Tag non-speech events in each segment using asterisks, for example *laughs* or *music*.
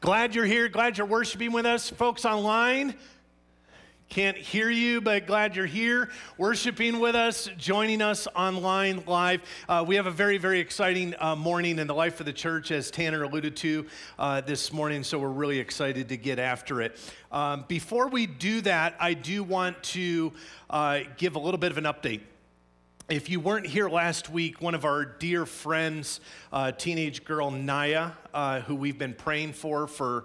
Glad you're here. Glad you're worshiping with us. Folks online, can't hear you, but glad you're here, worshiping with us, joining us online live. Uh, we have a very, very exciting uh, morning in the life of the church, as Tanner alluded to uh, this morning, so we're really excited to get after it. Um, before we do that, I do want to uh, give a little bit of an update if you weren't here last week, one of our dear friends, uh, teenage girl Naya, uh, who we've been praying for for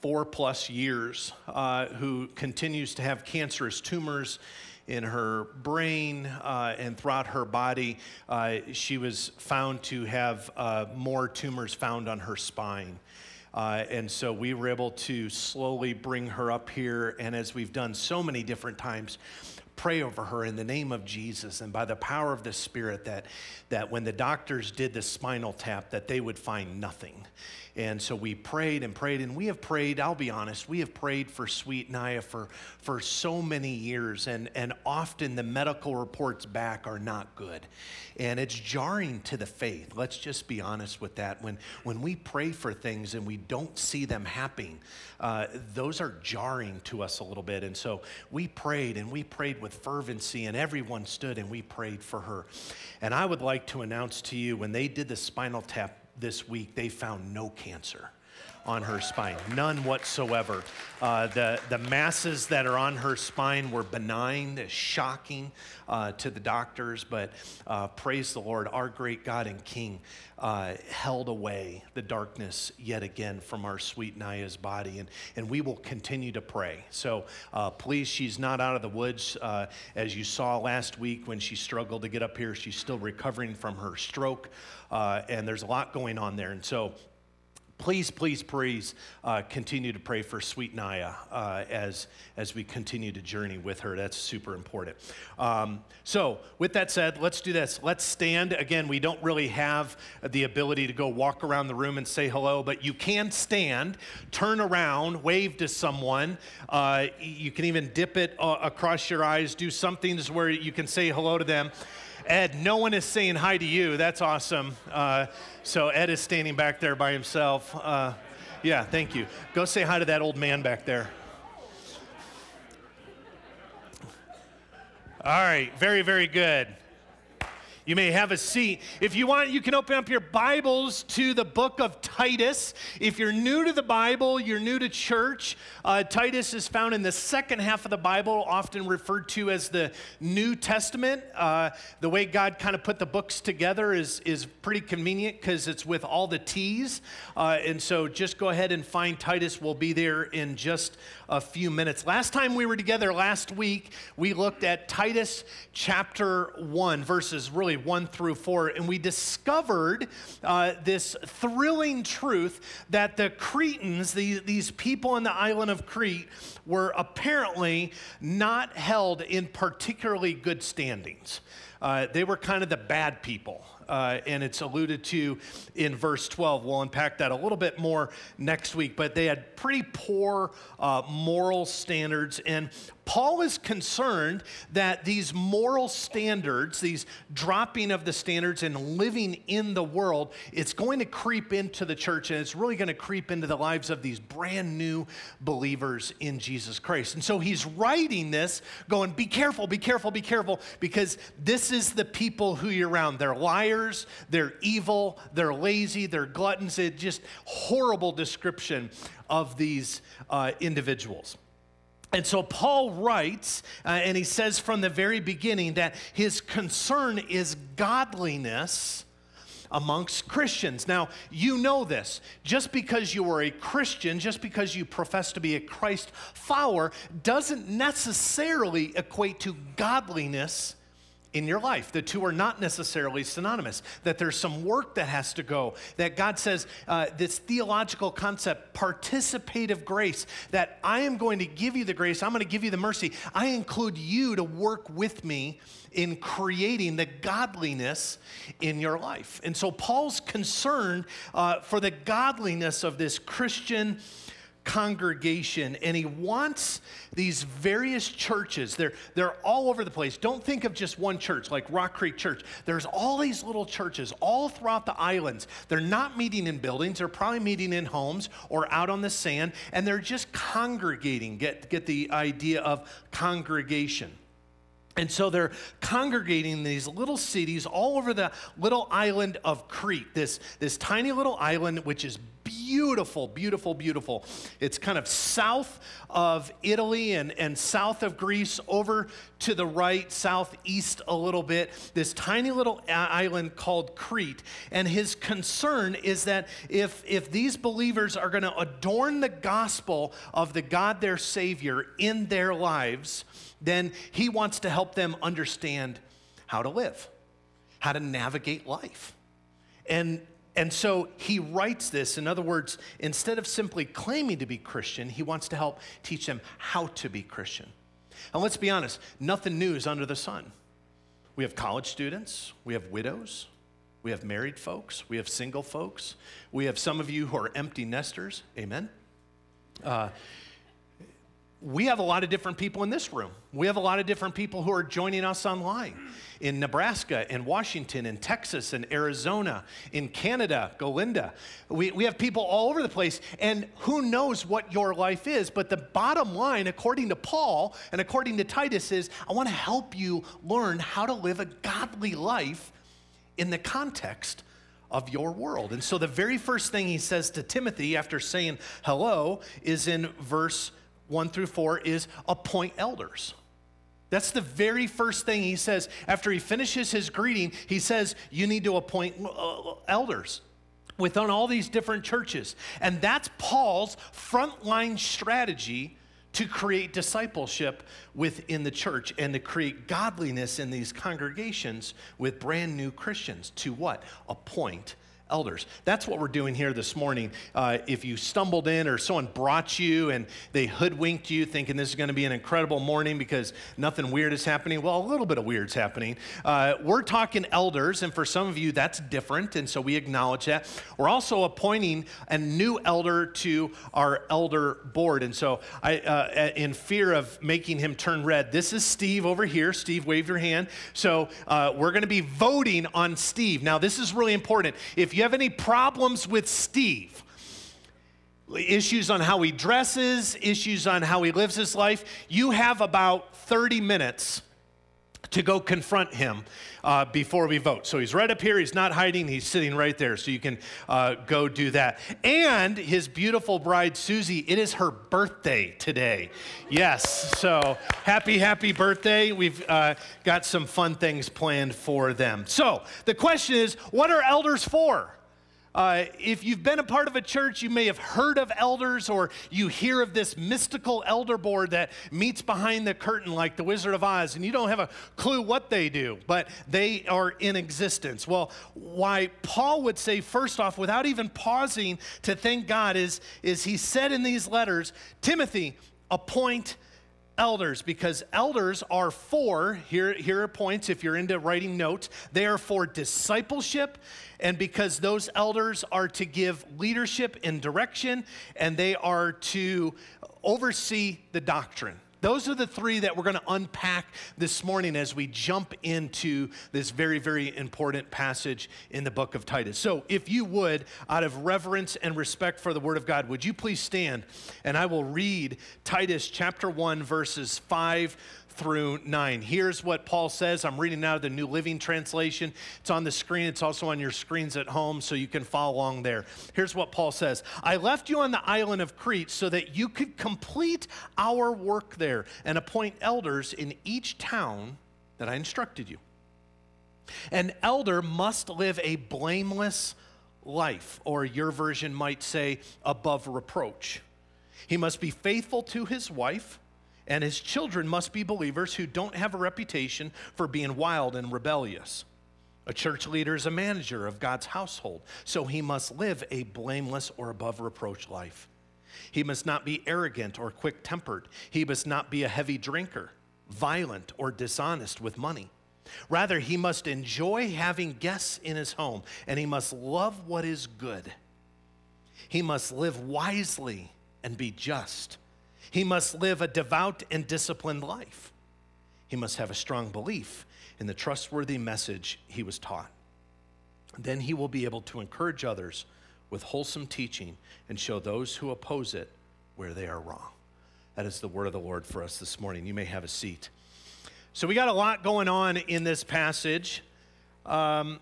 four plus years, uh, who continues to have cancerous tumors in her brain uh, and throughout her body, uh, she was found to have uh, more tumors found on her spine. Uh, and so we were able to slowly bring her up here. And as we've done so many different times, pray over her in the name of Jesus and by the power of the Spirit that, that when the doctors did the spinal tap, that they would find nothing. And so we prayed and prayed, and we have prayed, I'll be honest, we have prayed for sweet Naya for, for so many years, and, and often the medical reports back are not good. And it's jarring to the faith. Let's just be honest with that. When, when we pray for things and we don't see them happening, uh, those are jarring to us a little bit. And so we prayed and we prayed with fervency, and everyone stood and we prayed for her. And I would like to announce to you when they did the spinal tap this week, they found no cancer on her spine, none whatsoever. Uh, the, the masses that are on her spine were benign, shocking uh, to the doctors, but uh, praise the Lord, our great God and King uh, held away the darkness yet again from our sweet Naya's body, and, and we will continue to pray. So uh, please, she's not out of the woods. Uh, as you saw last week when she struggled to get up here, she's still recovering from her stroke, and there's a lot going on there. And so please, please, please uh, continue to pray for sweet Naya uh, as, as we continue to journey with her. That's super important. Um, so, with that said, let's do this. Let's stand. Again, we don't really have the ability to go walk around the room and say hello, but you can stand, turn around, wave to someone. Uh, you can even dip it uh, across your eyes, do something where you can say hello to them. Ed, no one is saying hi to you. That's awesome. Uh, so Ed is standing back there by himself. Uh, yeah, thank you. Go say hi to that old man back there. All right, very, very good. You may have a seat. If you want, you can open up your Bibles to the book of Titus. If you're new to the Bible, you're new to church, uh, Titus is found in the second half of the Bible, often referred to as the New Testament. Uh, the way God kind of put the books together is, is pretty convenient because it's with all the T's. Uh, and so just go ahead and find Titus. We'll be there in just a few minutes. Last time we were together last week, we looked at Titus chapter 1, verses really really 1 through 4, and we discovered uh, this thrilling truth that the Cretans, the, these people in the island of Crete, were apparently not held in particularly good standings. Uh, they were kind of the bad people uh, and it's alluded to in verse 12. We'll unpack that a little bit more next week, but they had pretty poor uh, moral standards. And Paul is concerned that these moral standards, these dropping of the standards and living in the world, it's going to creep into the church and it's really going to creep into the lives of these brand new believers in Jesus Christ. And so he's writing this going, be careful, be careful, be careful, because this is the people who you're around. They're liars, they're evil, they're lazy, they're gluttons. It's just horrible description of these uh, individuals. And so Paul writes, uh, and he says from the very beginning that his concern is godliness amongst Christians. Now, you know this. Just because you are a Christian, just because you profess to be a Christ follower, doesn't necessarily equate to godliness in your life. The two are not necessarily synonymous, that there's some work that has to go. That God says, uh, this theological concept, participative grace, that I am going to give you the grace, I'm going to give you the mercy. I include you to work with me in creating the godliness in your life. And so Paul's concerned uh, for the godliness of this Christian congregation, and he wants these various churches. They're, they're all over the place. Don't think of just one church like Rock Creek Church. There's all these little churches all throughout the islands. They're not meeting in buildings, they're probably meeting in homes or out on the sand, and they're just congregating. Get, get the idea of congregation. And so they're congregating in these little cities all over the little island of Crete, this, this tiny little island, which is beautiful, beautiful, beautiful. It's kind of south of Italy and, and south of Greece, over to the right, southeast a little bit, this tiny little island called Crete. And his concern is that if, if these believers are going to adorn the gospel of the God, their Savior, in their lives, then he wants to help them understand how to live, how to navigate life. And, and so he writes this. In other words, instead of simply claiming to be Christian, he wants to help teach them how to be Christian. And let's be honest, nothing new is under the sun. We have college students, we have widows, we have married folks, we have single folks, we have some of you who are empty nesters. Amen. Uh, we have a lot of different people in this room. We have a lot of different people who are joining us online in Nebraska, in Washington, in Texas, in Arizona, in Canada, Golinda. We, we have people all over the place, and who knows what your life is. But the bottom line, according to Paul and according to Titus, is I want to help you learn how to live a godly life in the context of your world. And so the very first thing he says to Timothy after saying hello is in verse 1 through 4 is appoint elders. That's the very first thing he says. After he finishes his greeting, he says, You need to appoint uh, elders within all these different churches. And that's Paul's frontline strategy to create discipleship within the church and to create godliness in these congregations with brand new Christians. To what? Appoint elders. That's what we're doing here this morning. Uh, if you stumbled in or someone brought you and they hoodwinked you thinking this is going to be an incredible morning because nothing weird is happening, well, a little bit of weird's happening. Uh, we're talking elders, and for some of you, that's different, and so we acknowledge that. We're also appointing a new elder to our elder board, and so I, uh, in fear of making him turn red, this is Steve over here. Steve, wave your hand. So uh, we're going to be voting on Steve. Now, this is really important. If you have any problems with Steve, issues on how he dresses, issues on how he lives his life, you have about 30 minutes to go confront him uh, before we vote. So he's right up here, he's not hiding, he's sitting right there. So you can uh, go do that. And his beautiful bride, Susie, it is her birthday today. Yes, so happy, happy birthday. We've uh, got some fun things planned for them. So the question is what are elders for? Uh, if you've been a part of a church, you may have heard of elders or you hear of this mystical elder board that meets behind the curtain like the Wizard of Oz, and you don't have a clue what they do, but they are in existence. Well, why Paul would say, first off, without even pausing to thank God, is, is he said in these letters, Timothy, appoint elders because elders are for here, here are points if you're into writing notes they are for discipleship and because those elders are to give leadership and direction, and they are to oversee the doctrine. Those are the three that we're going to unpack this morning as we jump into this very, very important passage in the book of Titus. So, if you would, out of reverence and respect for the Word of God, would you please stand and I will read Titus chapter 1, verses 5 through 9. Here's what Paul says. I'm reading out of the New Living Translation. It's on the screen, it's also on your screens at home, so you can follow along there. Here's what Paul says I left you on the island of Crete so that you could complete our work there and appoint elders in each town that I instructed you. An elder must live a blameless life, or your version might say, above reproach. He must be faithful to his wife and his children must be believers who don't have a reputation for being wild and rebellious. A church leader is a manager of God's household, so he must live a blameless or above reproach life. He must not be arrogant or quick tempered. He must not be a heavy drinker, violent, or dishonest with money. Rather, he must enjoy having guests in his home, and he must love what is good. He must live wisely and be just. He must live a devout and disciplined life. He must have a strong belief in the trustworthy message he was taught. Then he will be able to encourage others with wholesome teaching and show those who oppose it where they are wrong. That is the word of the Lord for us this morning. You may have a seat. So, we got a lot going on in this passage. Um,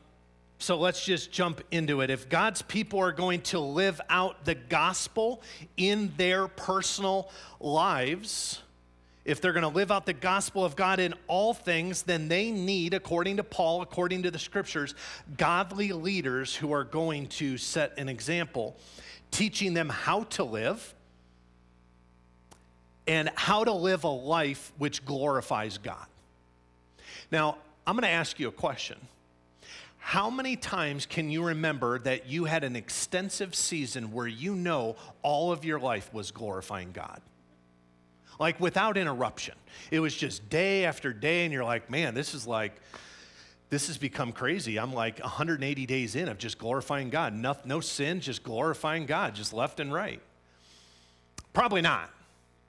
so, let's just jump into it. If God's people are going to live out the gospel in their personal lives, if they're going to live out the gospel of God in all things, then they need, according to Paul, according to the scriptures, godly leaders who are going to set an example, teaching them how to live and how to live a life which glorifies God. Now, I'm going to ask you a question. How many times can you remember that you had an extensive season where you know all of your life was glorifying God? like without interruption. It was just day after day, and you're like, man, this is like, this has become crazy. I'm like 180 days in of just glorifying God. No, no sin, just glorifying God, just left and right. Probably not.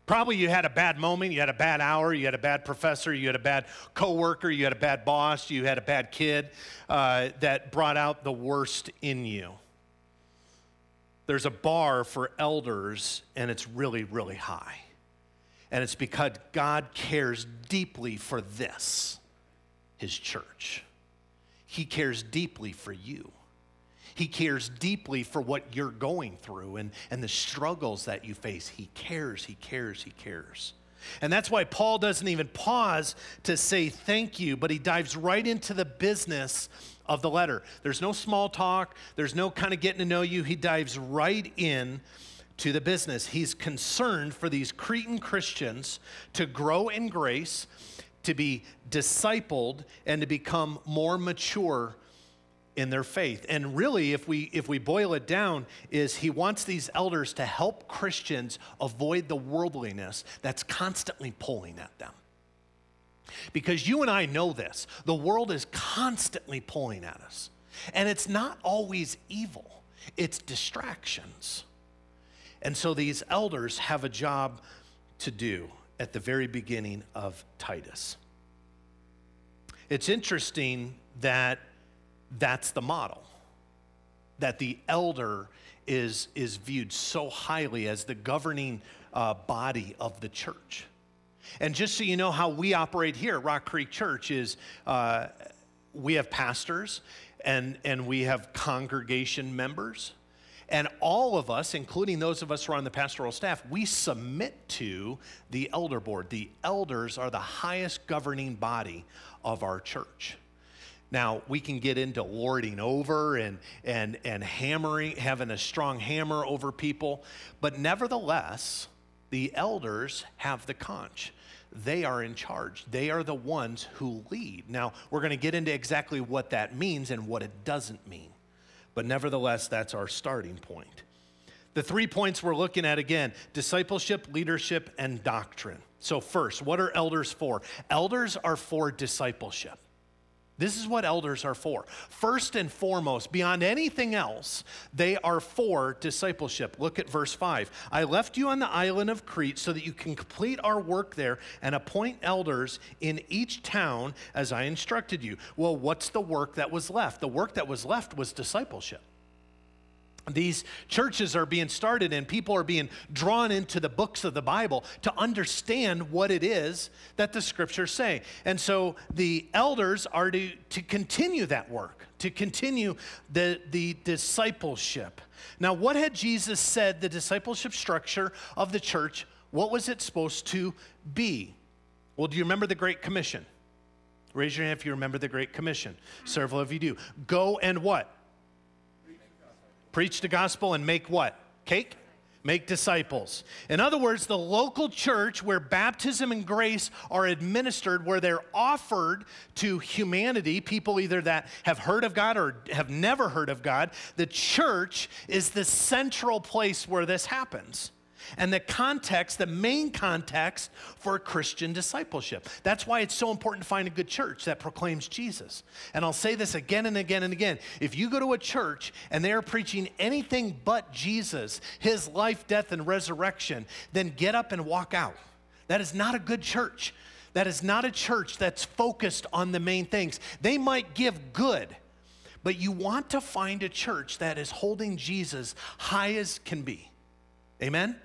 Probably you had a bad moment, you had a bad hour, you had a bad professor, you had a bad coworker, you had a bad boss, you had a bad kid uh, that brought out the worst in you. There's a bar for elders, and it's really, really high. And it's because God cares deeply for this, his church. He cares deeply for you. He cares deeply for what you're going through and, and the struggles that you face. He cares, he cares, he cares. And that's why Paul doesn't even pause to say thank you, but he dives right into the business of the letter. There's no small talk, there's no kind of getting to know you. He dives right in to the business. He's concerned for these Cretan Christians to grow in grace, to be discipled, and to become more mature in their faith. And really, if we if we boil it down, is he wants these elders to help Christians avoid the worldliness that's constantly pulling at them. Because you and I know this. The world is constantly pulling at us. And it's not always evil. It's distractions. And so these elders have a job to do at the very beginning of Titus. It's interesting that that's the model, that the elder is, is viewed so highly as the governing uh, body of the church. And just so you know how we operate here at Rock Creek Church is uh, we have pastors and, and we have congregation members and all of us, including those of us who are on the pastoral staff, we submit to the elder board. The elders are the highest governing body of our church. Now, we can get into lording over and, and, and hammering, having a strong hammer over people, but nevertheless, the elders have the conch. They are in charge. They are the ones who lead. Now, we're going to get into exactly what that means and what it doesn't mean. But nevertheless, that's our starting point. The three points we're looking at again discipleship, leadership, and doctrine. So, first, what are elders for? Elders are for discipleship. This is what elders are for. First and foremost, beyond anything else, they are for discipleship. Look at verse 5. I left you on the island of Crete so that you can complete our work there and appoint elders in each town as I instructed you. Well, what's the work that was left? The work that was left was discipleship these churches are being started and people are being drawn into the books of the Bible to understand what it is that the scriptures say. And so the elders are to, to continue that work, to continue the, the discipleship. Now, what had Jesus said the discipleship structure of the church, what was it supposed to be? Well, do you remember the Great Commission? Raise your hand if you remember the Great Commission. Several of you do. Go and what? Preach the gospel and make what? Cake? Make disciples. In other words, the local church where baptism and grace are administered, where they're offered to humanity, people either that have heard of God or have never heard of God, the church is the central place where this happens. And the context, the main context for Christian discipleship. That's why it's so important to find a good church that proclaims Jesus. And I'll say this again and again and again. If you go to a church and they are preaching anything but Jesus, his life, death, and resurrection, then get up and walk out. That is not a good church. That is not a church that's focused on the main things. They might give good, but you want to find a church that is holding Jesus high as can be. Amen?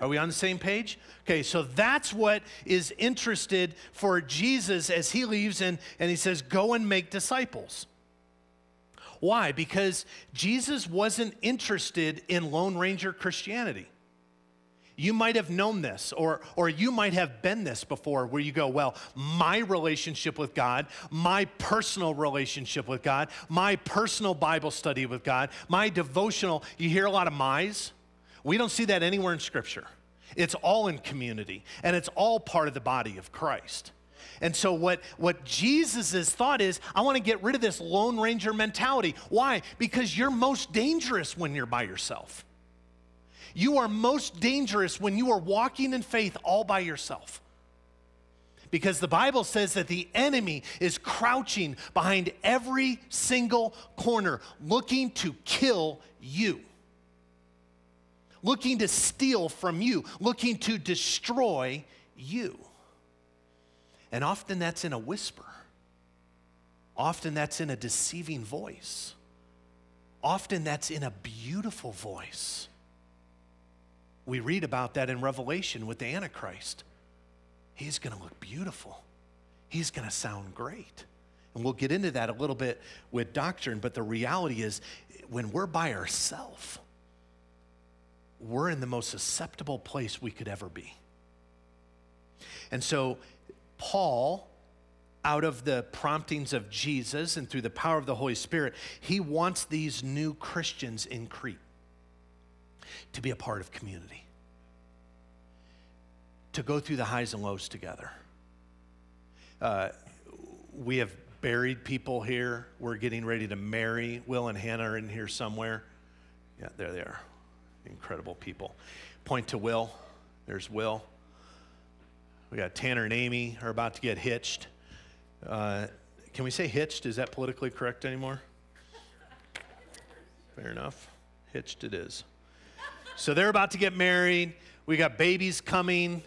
Are we on the same page? Okay, so that's what is interested for Jesus as he leaves and, and he says, Go and make disciples. Why? Because Jesus wasn't interested in Lone Ranger Christianity. You might have known this, or, or you might have been this before, where you go, Well, my relationship with God, my personal relationship with God, my personal Bible study with God, my devotional, you hear a lot of my's. We don't see that anywhere in Scripture. It's all in community, and it's all part of the body of Christ. And so, what, what Jesus' thought is, I want to get rid of this Lone Ranger mentality. Why? Because you're most dangerous when you're by yourself. You are most dangerous when you are walking in faith all by yourself. Because the Bible says that the enemy is crouching behind every single corner, looking to kill you looking to steal from you, looking to destroy you. And often that's in a whisper, often that's in a deceiving voice, often that's in a beautiful voice. We read about that in Revelation with the Antichrist. He's going to look beautiful. He's going to sound great. And we'll get into that a little bit with doctrine, but the reality is when we're by ourselves, we're in the most susceptible place we could ever be. And so, Paul, out of the promptings of Jesus and through the power of the Holy Spirit, he wants these new Christians in Crete to be a part of community, to go through the highs and lows together. Uh, we have buried people here. We're getting ready to marry. Will and Hannah are in here somewhere. Yeah, there they are incredible people. Point to Will. There's Will. We got Tanner and Amy are about to get hitched. Uh, can we say hitched? Is that politically correct anymore? Fair enough. Hitched it is. So they're about to get married. We got babies coming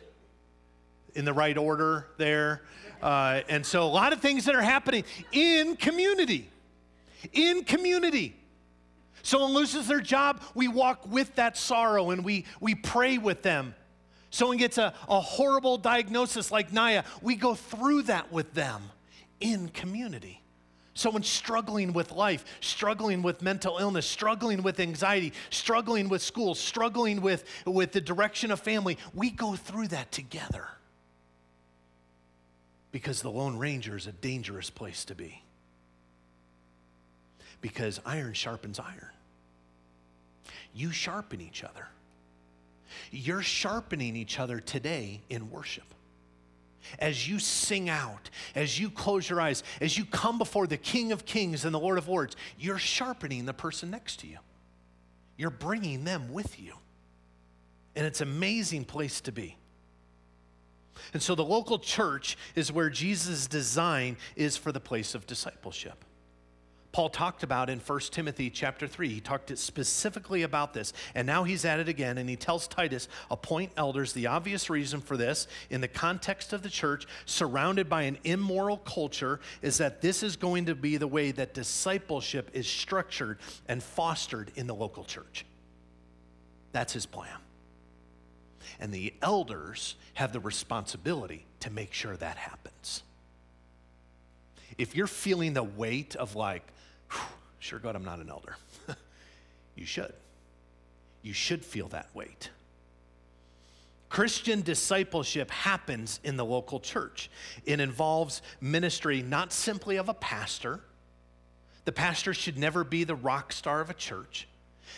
in the right order there. Uh, and so a lot of things that are happening in community. In community. Someone loses their job, we walk with that sorrow and we, we pray with them. Someone gets a, a horrible diagnosis like Naya, we go through that with them in community. Someone struggling with life, struggling with mental illness, struggling with anxiety, struggling with school, struggling with, with the direction of family, we go through that together. Because the Lone Ranger is a dangerous place to be. Because iron sharpens iron you sharpen each other. You're sharpening each other today in worship. As you sing out, as you close your eyes, as you come before the King of Kings and the Lord of Lords, you're sharpening the person next to you. You're bringing them with you. And it's an amazing place to be. And so the local church is where Jesus' design is for the place of discipleship. Paul talked about in 1 Timothy chapter 3. He talked specifically about this. And now he's at it again, and he tells Titus, appoint elders. The obvious reason for this, in the context of the church, surrounded by an immoral culture, is that this is going to be the way that discipleship is structured and fostered in the local church. That's his plan. And the elders have the responsibility to make sure that happens. If you're feeling the weight of like, sure God, I'm not an elder. *laughs* you should. You should feel that weight. Christian discipleship happens in the local church. It involves ministry not simply of a pastor. The pastor should never be the rock star of a church,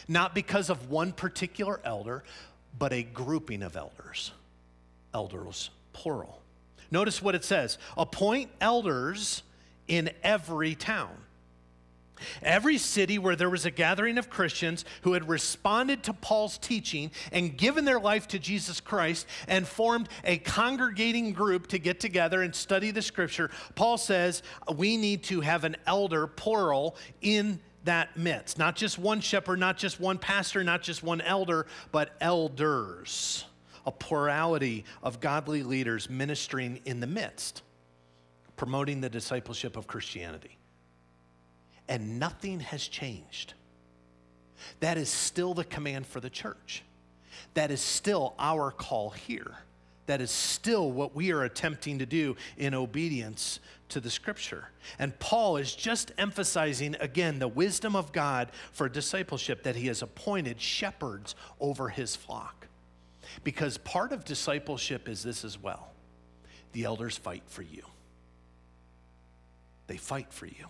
not because of one particular elder, but a grouping of elders. Elders, plural. Notice what it says appoint elders in every town. Every city where there was a gathering of Christians who had responded to Paul's teaching and given their life to Jesus Christ and formed a congregating group to get together and study the scripture, Paul says we need to have an elder, plural, in that midst. Not just one shepherd, not just one pastor, not just one elder, but elders. A plurality of godly leaders ministering in the midst, promoting the discipleship of Christianity and nothing has changed. That is still the command for the church. That is still our call here. That is still what we are attempting to do in obedience to the scripture. And Paul is just emphasizing again the wisdom of God for discipleship that he has appointed shepherds over his flock. Because part of discipleship is this as well the elders fight for you, they fight for you.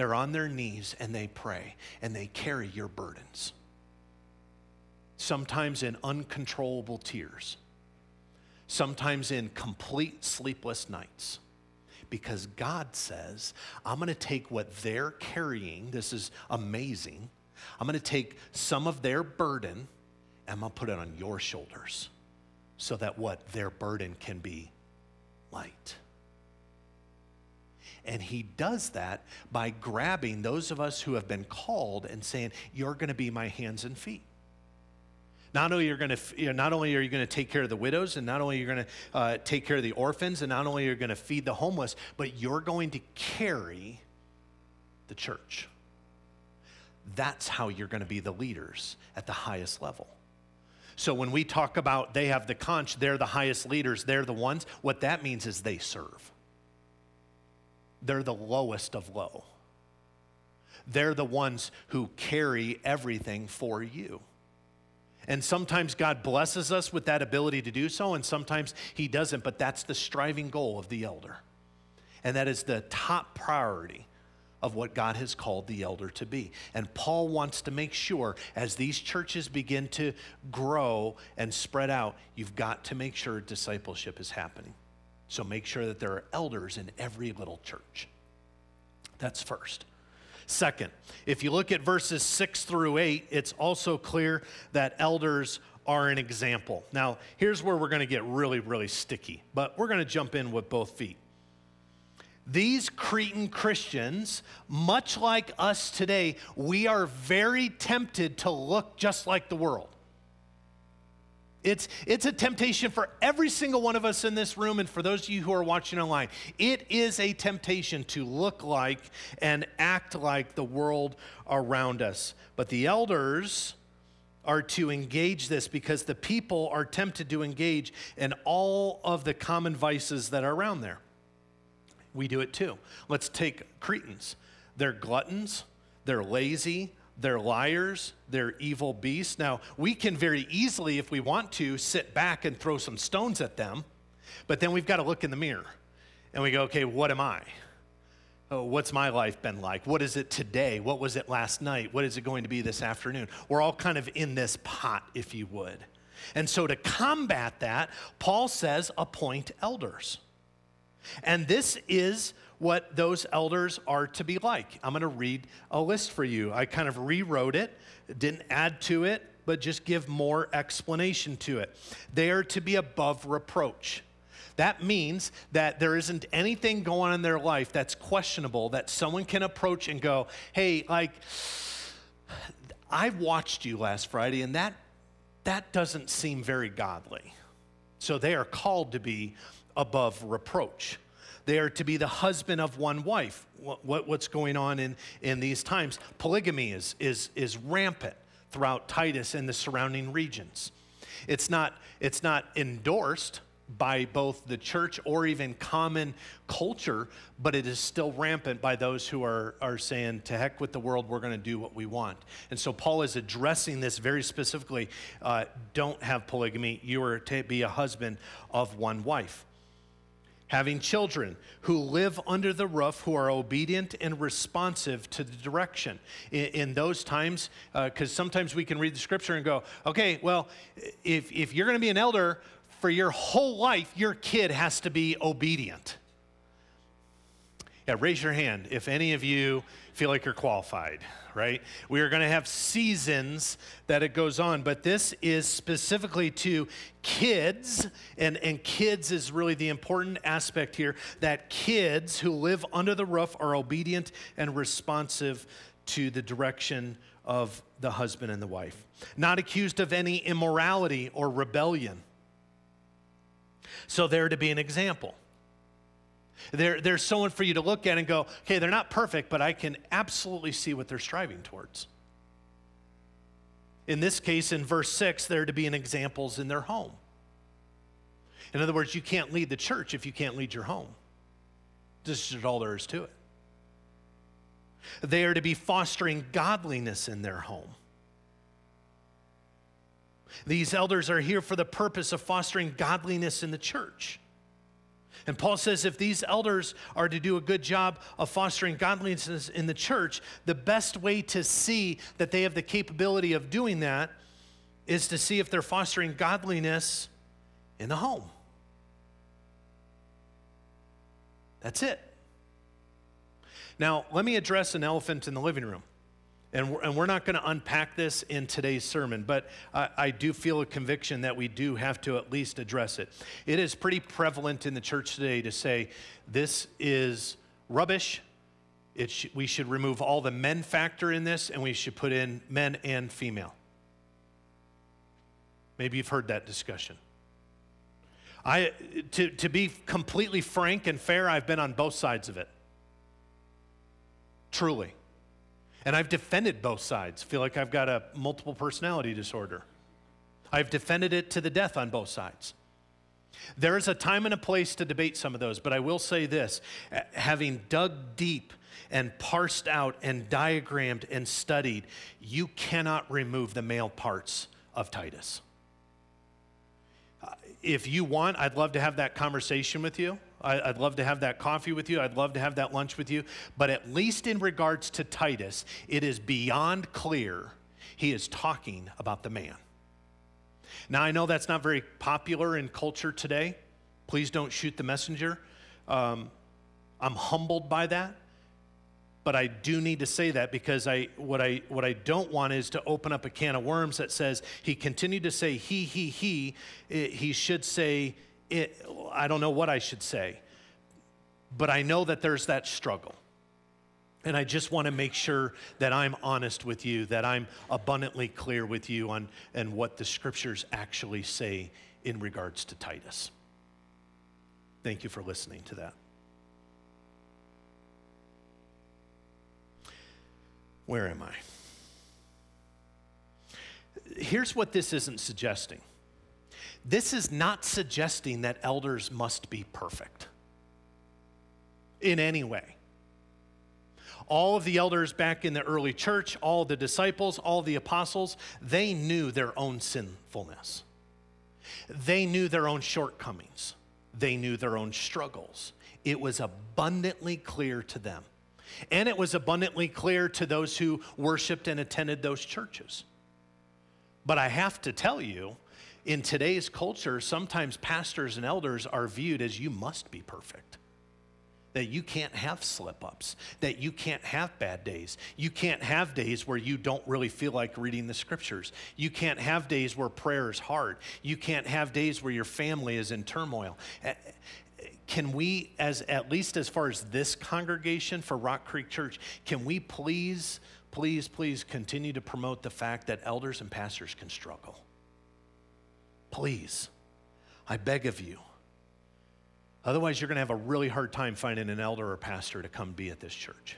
They're on their knees and they pray and they carry your burdens. Sometimes in uncontrollable tears, sometimes in complete sleepless nights. Because God says, I'm going to take what they're carrying. This is amazing. I'm going to take some of their burden and I'm going to put it on your shoulders so that what their burden can be light. And he does that by grabbing those of us who have been called and saying, You're going to be my hands and feet. Not only, you're to, you know, not only are you going to take care of the widows, and not only are you're going to uh, take care of the orphans, and not only are you're going to feed the homeless, but you're going to carry the church. That's how you're going to be the leaders at the highest level. So when we talk about they have the conch, they're the highest leaders, they're the ones, what that means is they serve they're the lowest of low. They're the ones who carry everything for you. And sometimes God blesses us with that ability to do so, and sometimes He doesn't, but that's the striving goal of the elder. And that is the top priority of what God has called the elder to be. And Paul wants to make sure as these churches begin to grow and spread out, you've got to make sure discipleship is happening. So make sure that there are elders in every little church. That's first. Second, if you look at verses six through eight, it's also clear that elders are an example. Now, here's where we're going to get really, really sticky, but we're going to jump in with both feet. These Cretan Christians, much like us today, we are very tempted to look just like the world. It's, it's a temptation for every single one of us in this room and for those of you who are watching online. It is a temptation to look like and act like the world around us. But the elders are to engage this because the people are tempted to engage in all of the common vices that are around there. We do it too. Let's take Cretans. They're gluttons, they're lazy, they're liars, they're evil beasts. Now, we can very easily, if we want to, sit back and throw some stones at them, but then we've got to look in the mirror and we go, okay, what am I? Oh, what's my life been like? What is it today? What was it last night? What is it going to be this afternoon? We're all kind of in this pot, if you would. And so, to combat that, Paul says, appoint elders. And this is what those elders are to be like. I'm going to read a list for you. I kind of rewrote it, didn't add to it, but just give more explanation to it. They are to be above reproach. That means that there isn't anything going on in their life that's questionable that someone can approach and go, hey, like, I watched you last Friday and that, that doesn't seem very godly. So they are called to be above reproach. They are to be the husband of one wife. What, what, what's going on in, in these times? Polygamy is, is, is rampant throughout Titus and the surrounding regions. It's not, it's not endorsed by both the church or even common culture, but it is still rampant by those who are, are saying, to heck with the world, we're going to do what we want. And so Paul is addressing this very specifically. Uh, don't have polygamy. You are to be a husband of one wife having children who live under the roof, who are obedient and responsive to the direction. In, in those times, because uh, sometimes we can read the scripture and go, okay, well, if, if you're going to be an elder for your whole life, your kid has to be obedient. Yeah, raise your hand if any of you feel like you're qualified, right? We are going to have seasons that it goes on, but this is specifically to kids, and, and kids is really the important aspect here that kids who live under the roof are obedient and responsive to the direction of the husband and the wife, not accused of any immorality or rebellion. So they're to be an example. They're, they're someone for you to look at and go, okay, they're not perfect, but I can absolutely see what they're striving towards. In this case, in verse 6, they're to be an examples in their home. In other words, you can't lead the church if you can't lead your home. This is all there is to it. They are to be fostering godliness in their home. These elders are here for the purpose of fostering godliness in the church. And Paul says if these elders are to do a good job of fostering godliness in the church, the best way to see that they have the capability of doing that is to see if they're fostering godliness in the home. That's it. Now, let me address an elephant in the living room. And we're, and we're not going to unpack this in today's sermon, but I, I, do feel a conviction that we do have to at least address it. It is pretty prevalent in the church today to say this is rubbish. Sh- we should remove all the men factor in this, and we should put in men and female. Maybe you've heard that discussion. I, to, to be completely frank and fair, I've been on both sides of it. Truly. And I've defended both sides. Feel like I've got a multiple personality disorder. I've defended it to the death on both sides. There is a time and a place to debate some of those, but I will say this having dug deep and parsed out and diagrammed and studied, you cannot remove the male parts of Titus. Uh, if you want, I'd love to have that conversation with you. I, would love to have that coffee with you. I'd love to have that lunch with you. But at least in regards to Titus, it is beyond clear he is talking about the man. Now, I know that's not very popular in culture today. Please don't shoot the messenger. Um, I'm humbled by that. But I do need to say that because I, what, I, what I don't want is to open up a can of worms that says he continued to say he, he, he. It, he should say it, I don't know what I should say, but I know that there's that struggle. And I just want to make sure that I'm honest with you, that I'm abundantly clear with you on and what the scriptures actually say in regards to Titus. Thank you for listening to that. Where am I? Here's what this isn't suggesting this is not suggesting that elders must be perfect in any way. All of the elders back in the early church, all the disciples, all the apostles, they knew their own sinfulness. They knew their own shortcomings. They knew their own struggles. It was abundantly clear to them. And it was abundantly clear to those who worshiped and attended those churches. But I have to tell you, in today's culture, sometimes pastors and elders are viewed as you must be perfect. That you can't have slip ups, that you can't have bad days. You can't have days where you don't really feel like reading the scriptures. You can't have days where prayer is hard. You can't have days where your family is in turmoil. Can we, as at least as far as this congregation for Rock Creek Church, can we please, please, please continue to promote the fact that elders and pastors can struggle? Please, I beg of you. Otherwise, you're going to have a really hard time finding an elder or pastor to come be at this church.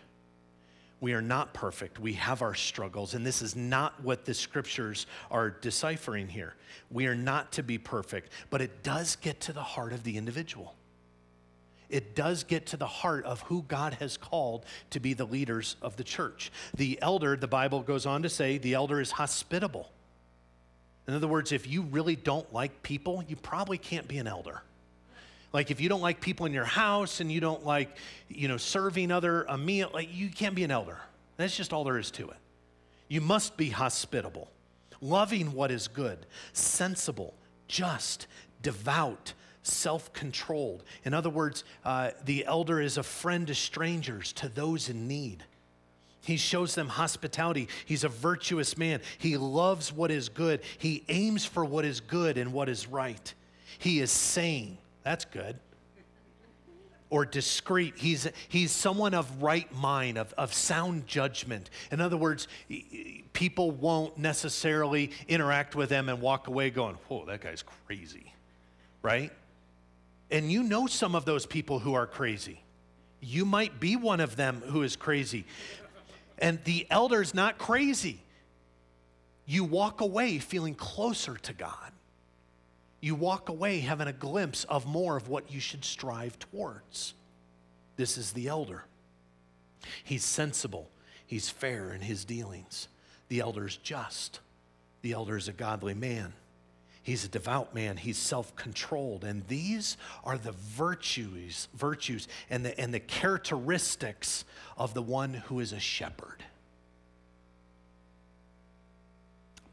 We are not perfect. We have our struggles, and this is not what the scriptures are deciphering here. We are not to be perfect, but it does get to the heart of the individual. It does get to the heart of who God has called to be the leaders of the church. The elder, the Bible goes on to say, the elder is hospitable. In other words, if you really don't like people, you probably can't be an elder. Like if you don't like people in your house and you don't like, you know, serving other a meal, like you can't be an elder. That's just all there is to it. You must be hospitable, loving what is good, sensible, just, devout, self controlled. In other words, uh, the elder is a friend to strangers, to those in need. He shows them hospitality. He's a virtuous man. He loves what is good. He aims for what is good and what is right. He is sane. That's good. Or discreet. He's, he's someone of right mind, of, of sound judgment. In other words, people won't necessarily interact with them and walk away going, whoa, that guy's crazy, right? And you know some of those people who are crazy. You might be one of them who is crazy. And the elder's not crazy. You walk away feeling closer to God. You walk away having a glimpse of more of what you should strive towards. This is the elder. He's sensible, he's fair in his dealings. The elder's just, the elder is a godly man. He's a devout man. He's self-controlled. And these are the virtues, virtues and the, and the characteristics of the one who is a shepherd.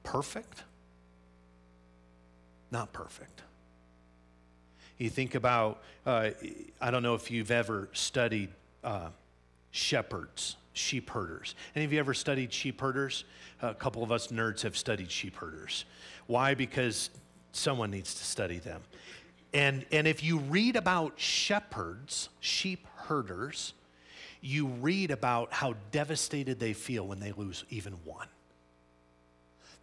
Perfect? Not perfect. You think about, uh, I don't know if you've ever studied uh, shepherds, sheep herders. Any of you ever studied sheep herders? A couple of us nerds have studied sheep herders. Why? Because someone needs to study them. And, and if you read about shepherds, sheep herders, you read about how devastated they feel when they lose even one.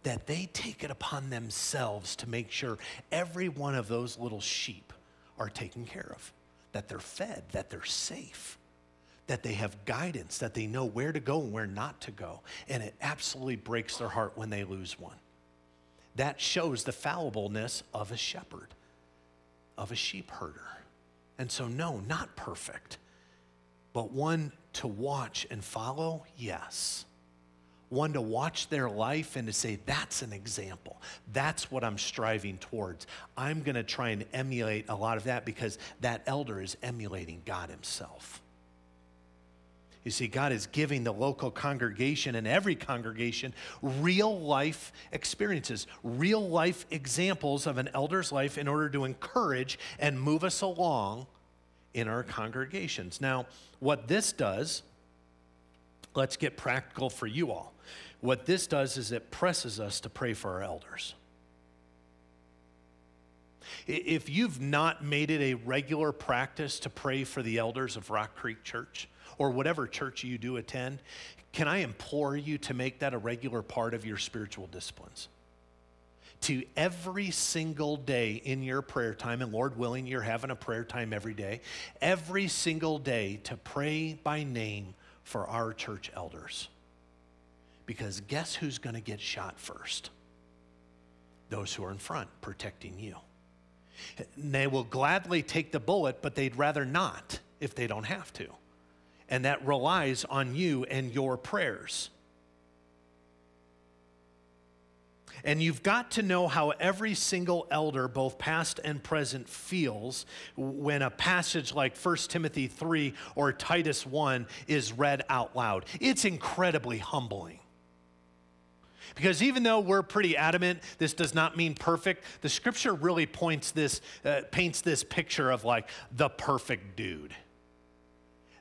That they take it upon themselves to make sure every one of those little sheep are taken care of, that they're fed, that they're safe, that they have guidance, that they know where to go and where not to go. And it absolutely breaks their heart when they lose one that shows the fallibleness of a shepherd, of a sheep herder. And so, no, not perfect, but one to watch and follow, yes. One to watch their life and to say, that's an example. That's what I'm striving towards. I'm going to try and emulate a lot of that because that elder is emulating God Himself. You see, God is giving the local congregation and every congregation real life experiences, real life examples of an elder's life in order to encourage and move us along in our congregations. Now, what this does, let's get practical for you all. What this does is it presses us to pray for our elders. If you've not made it a regular practice to pray for the elders of Rock Creek Church, or whatever church you do attend, can I implore you to make that a regular part of your spiritual disciplines? To every single day in your prayer time, and Lord willing, you're having a prayer time every day, every single day to pray by name for our church elders. Because guess who's going to get shot first? Those who are in front protecting you. They will gladly take the bullet, but they'd rather not if they don't have to and that relies on you and your prayers. And you've got to know how every single elder, both past and present, feels when a passage like 1 Timothy 3 or Titus 1 is read out loud. It's incredibly humbling. Because even though we're pretty adamant this does not mean perfect, the scripture really points this, uh, paints this picture of like the perfect dude.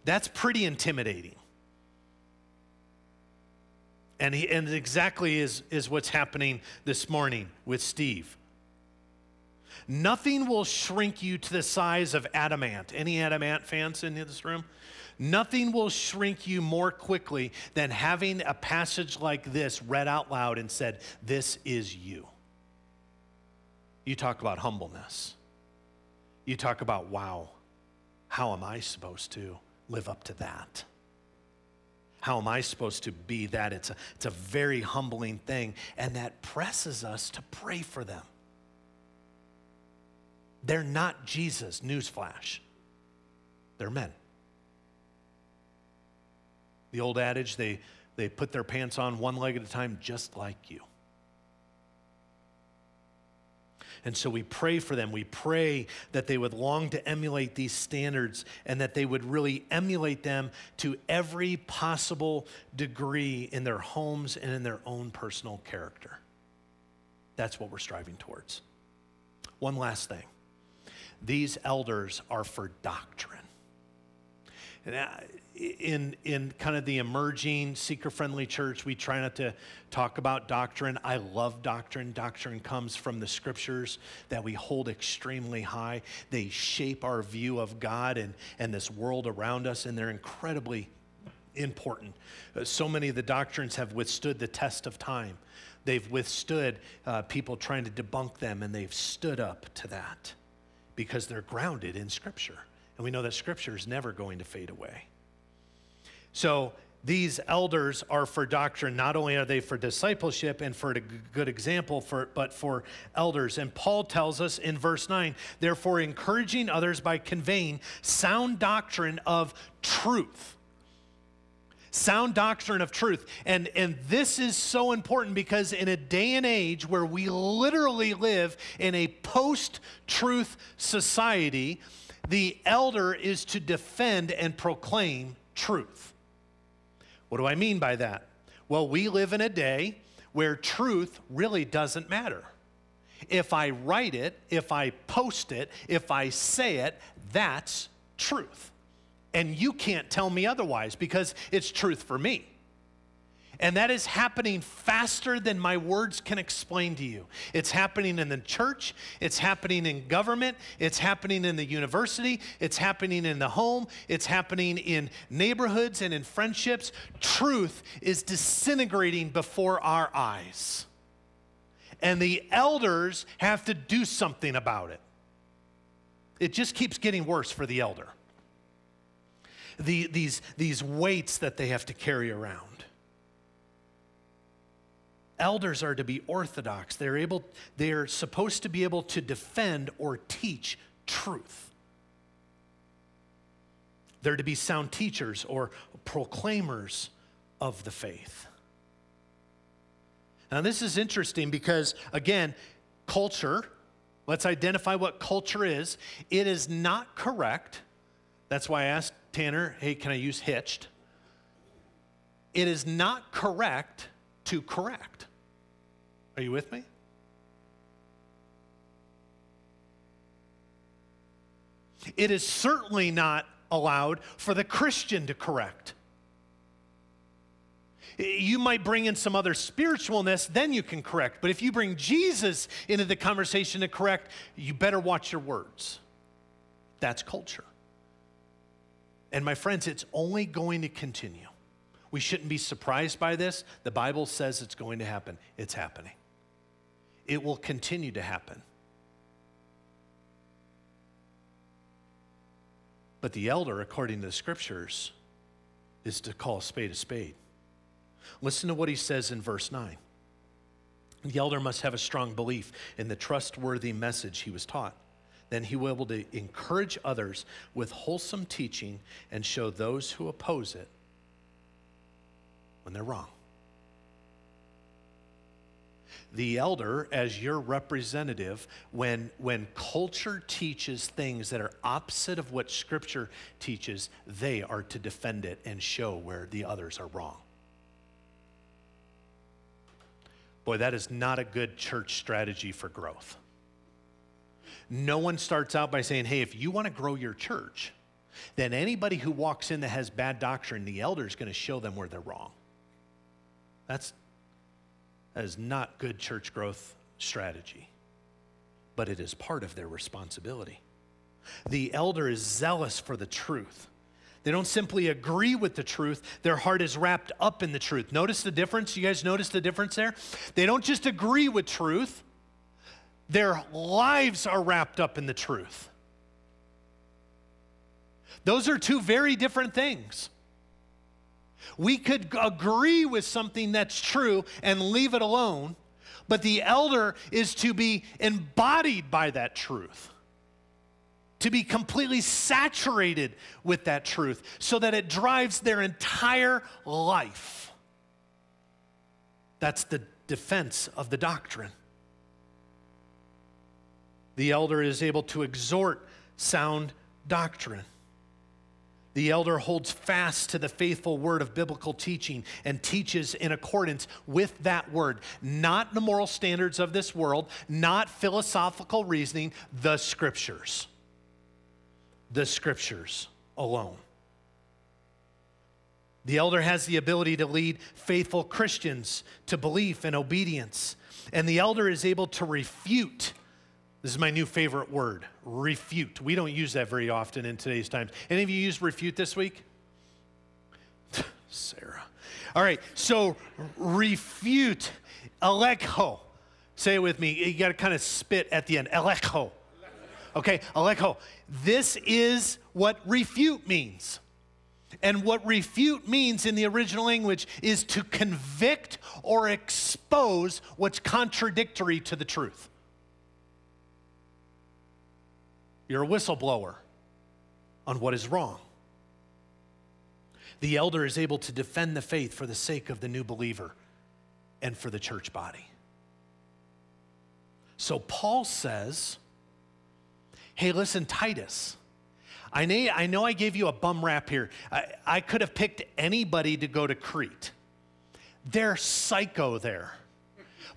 That's pretty intimidating. And, he, and exactly is, is what's happening this morning with Steve. Nothing will shrink you to the size of Ant-Man. Any Ant-Man fans in this room? Nothing will shrink you more quickly than having a passage like this read out loud and said, This is you. You talk about humbleness. You talk about, wow, how am I supposed to? Live up to that? How am I supposed to be that? It's a, it's a very humbling thing, and that presses us to pray for them. They're not Jesus, newsflash. They're men. The old adage, they, they put their pants on one leg at a time, just like you. And so we pray for them. We pray that they would long to emulate these standards and that they would really emulate them to every possible degree in their homes and in their own personal character. That's what we're striving towards. One last thing these elders are for doctrine. Uh, in, in kind of the emerging seeker friendly church, we try not to talk about doctrine. I love doctrine. Doctrine comes from the scriptures that we hold extremely high. They shape our view of God and, and this world around us, and they're incredibly important. Uh, so many of the doctrines have withstood the test of time. They've withstood uh, people trying to debunk them, and they've stood up to that because they're grounded in Scripture. And we know that Scripture is never going to fade away. So these elders are for doctrine. Not only are they for discipleship and for a good example, for, but for elders. And Paul tells us in verse 9, therefore, encouraging others by conveying sound doctrine of truth sound doctrine of truth. And, and this is so important because in a day and age where we literally live in a post truth society, the elder is to defend and proclaim truth. What do I mean by that? Well, we live in a day where truth really doesn't matter. If I write it, if I post it, if I say it, that's truth. And you can't tell me otherwise because it's truth for me. And that is happening faster than my words can explain to you. It's happening in the church, it's happening in government, it's happening in the university, it's happening in the home, it's happening in neighborhoods and in friendships. Truth is disintegrating before our eyes. And the elders have to do something about it. It just keeps getting worse for the elder the, these, these weights that they have to carry around. Elders are to be orthodox. They're able, they're supposed to be able to defend or teach truth. They're to be sound teachers or proclaimers of the faith. Now, this is interesting because, again, culture, let's identify what culture is. It is not correct. That's why I asked Tanner, hey, can I use hitched? It is not correct to correct. Are you with me? It is certainly not allowed for the Christian to correct. You might bring in some other spiritualness, then you can correct. But if you bring Jesus into the conversation to correct, you better watch your words. That's culture. And my friends, it's only going to continue. We shouldn't be surprised by this. The Bible says it's going to happen. It's happening. It will continue to happen. But the elder, according to the scriptures, is to call a spade a spade. Listen to what he says in verse 9. The elder must have a strong belief in the trustworthy message he was taught then he will be able to encourage others with wholesome teaching and show those who oppose it when they're wrong. The elder, as your representative, when, when culture teaches things that are opposite of what Scripture teaches, they are to defend it and show where the others are wrong. Boy, that is not a good church strategy for growth. No one starts out by saying, hey, if you want to grow your church, then anybody who walks in that has bad doctrine, the elder is going to show them where they're wrong. That's, that is not good church growth strategy, but it is part of their responsibility. The elder is zealous for the truth. They don't simply agree with the truth, their heart is wrapped up in the truth. Notice the difference? You guys notice the difference there? They don't just agree with truth, their lives are wrapped up in the truth. Those are two very different things. We could agree with something that's true and leave it alone, but the elder is to be embodied by that truth, to be completely saturated with that truth so that it drives their entire life. That's the defense of the doctrine the elder is able to exhort sound doctrine. The elder holds fast to the faithful word of biblical teaching and teaches in accordance with that word, not the moral standards of this world, not philosophical reasoning, the scriptures. the scriptures alone. The elder has the ability to lead faithful Christians to belief and obedience. And the elder is able to refute. This is my new favorite word refute. We don't use that very often in today's times. Any of you used refute this week? *laughs* Sarah. All right, so refute, elegho. Say it with me. You got to kind of spit at the end. Elegho. Okay, elegho. This is what refute means. And what refute means in the original language is to convict or expose what's contradictory to the truth. You're a whistleblower on what is wrong. The elder is able to defend the faith for the sake of the new believer and for the church body. So Paul says, hey, listen, Titus I know, I know I gave you a bum rap here. I, I could have picked anybody to go to Crete. They're psycho there.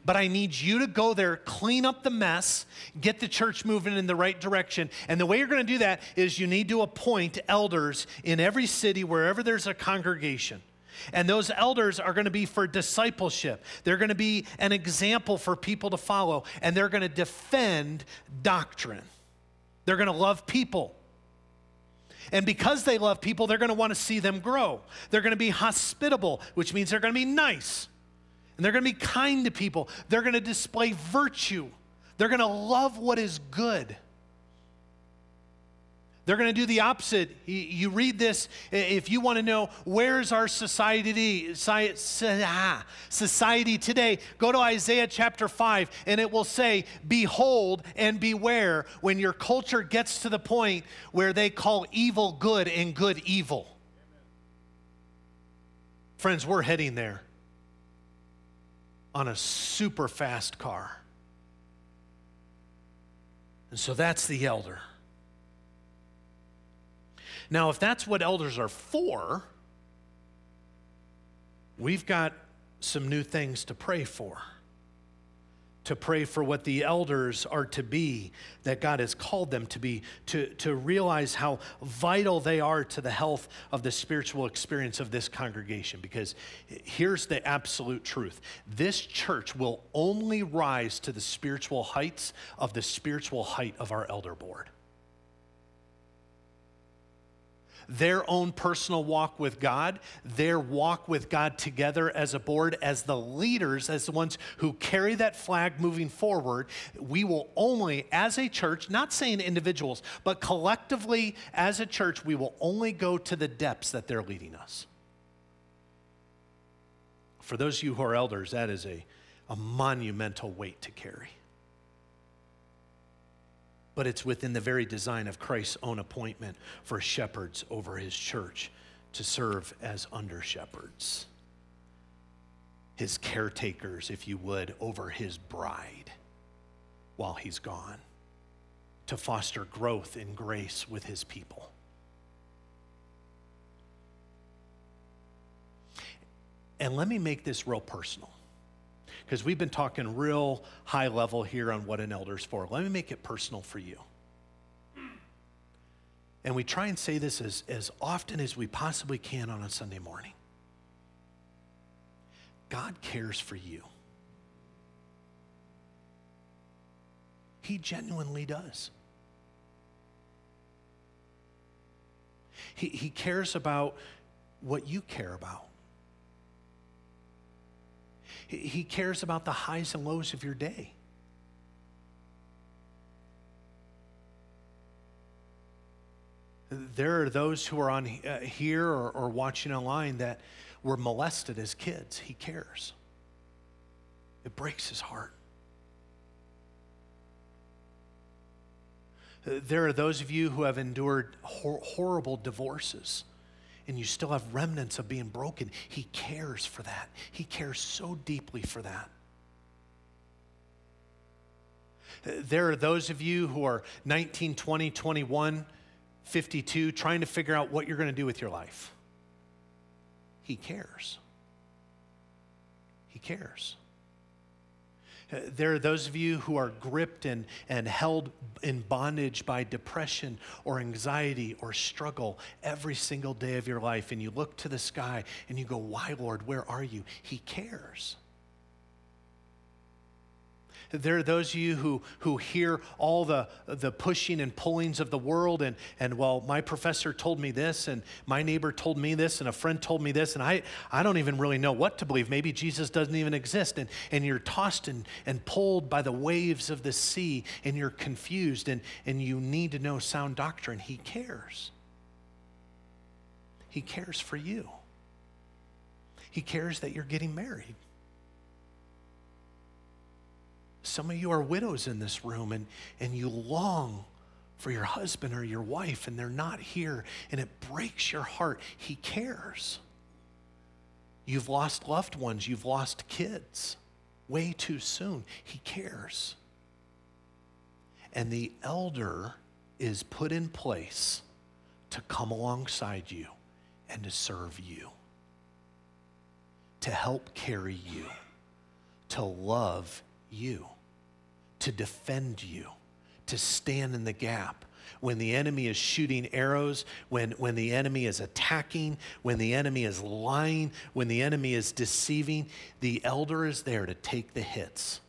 But I need you to go there, clean up the mess, get the church moving in the right direction. And the way you're going to do that is you need to appoint elders in every city, wherever there's a congregation. And those elders are going to be for discipleship. They're going to be an example for people to follow, and they're going to defend doctrine. They're going to love people. And because they love people, they're going to want to see them grow. They're going to be hospitable, which means they're going to be nice. And they're going to be kind to people. They're going to display virtue. They're going to love what is good. They're going to do the opposite. You read this if you want to know where's our society ah, society today, go to Isaiah chapter 5 and it will say, "Behold and beware when your culture gets to the point where they call evil good and good evil." Friends, we're heading there on a super fast car. And so that's the elder. Now, if that's what elders are for, we've got some new things to pray for. To pray for what the elders are to be, that God has called them to be, to, to realize how vital they are to the health of the spiritual experience of this congregation. Because here's the absolute truth this church will only rise to the spiritual heights of the spiritual height of our elder board. Their own personal walk with God, their walk with God together as a board, as the leaders, as the ones who carry that flag moving forward, we will only, as a church, not saying individuals, but collectively as a church, we will only go to the depths that they're leading us. For those of you who are elders, that is a, a monumental weight to carry but it's within the very design of Christ's own appointment for shepherds over his church to serve as under shepherds, his caretakers, if you would, over his bride while he's gone, to foster growth in grace with his people. And let me make this real personal because we've been talking real high level here on what an elder's for. Let me make it personal for you. And we try and say this as, as often as we possibly can on a Sunday morning. God cares for you. He genuinely does. He, he cares about what you care about. He cares about the highs and lows of your day. There are those who are on uh, here or, or watching online that were molested as kids. He cares. It breaks his heart. There are those of you who have endured hor- horrible divorces and you still have remnants of being broken, He cares for that. He cares so deeply for that. There are those of you who are 19, 20, 21, 52, trying to figure out what you're going to do with your life. He cares. He cares. Uh, There are those of you who are gripped and, and held in bondage by depression or anxiety or struggle every single day of your life. And you look to the sky and you go, Why, Lord? Where are you? He cares. There are those of you who, who hear all the, the pushing and pullings of the world, and, and well, my professor told me this, and my neighbor told me this, and a friend told me this, and I, I don't even really know what to believe. Maybe Jesus doesn't even exist, and, and you're tossed and, and pulled by the waves of the sea, and you're confused, and, and you need to know sound doctrine. He cares. He cares for you, He cares that you're getting married. Some of you are widows in this room and, and you long for your husband or your wife and they're not here and it breaks your heart. He cares. You've lost loved ones, you've lost kids way too soon. He cares. And the elder is put in place to come alongside you and to serve you, to help carry you, to love you, to defend you, to stand in the gap. When the enemy is shooting arrows, when, when the enemy is attacking, when the enemy is lying, when the enemy is deceiving, the elder is there to take the hits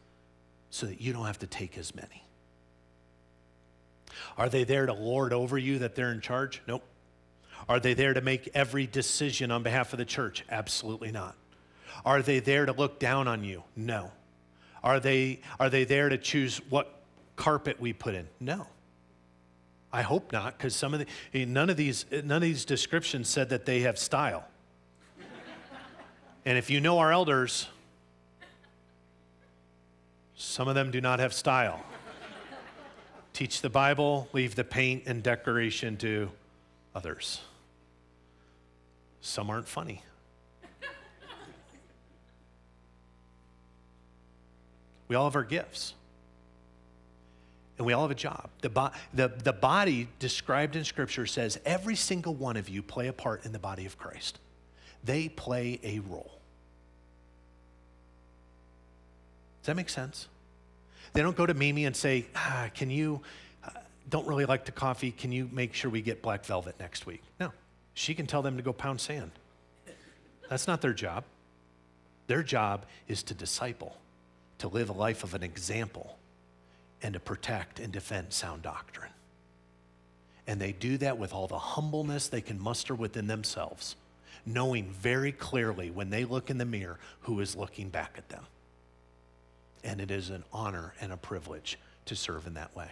so that you don't have to take as many. Are they there to lord over you that they're in charge? Nope. Are they there to make every decision on behalf of the church? Absolutely not. Are they there to look down on you? No. Are they, are they there to choose what carpet we put in? No. I hope not, because some of the eh, none of these eh, none of these descriptions said that they have style. and if you know our elders, some of them do not have style. Teach the Bible, leave the paint and decoration to others. Some aren't funny. We all have our gifts. And we all have a job. The, bo- the, the body described in Scripture says every single one of you play a part in the body of Christ. They play a role. Does that make sense? They don't go to Mimi and say, ah, Can you, uh, don't really like the coffee. Can you make sure we get black velvet next week? No. She can tell them to go pound sand. That's not their job. Their job is to disciple, to live a life of an example, and to protect and defend sound doctrine. And they do that with all the humbleness they can muster within themselves, knowing very clearly when they look in the mirror who is looking back at them. And it is an honor and a privilege to serve in that way.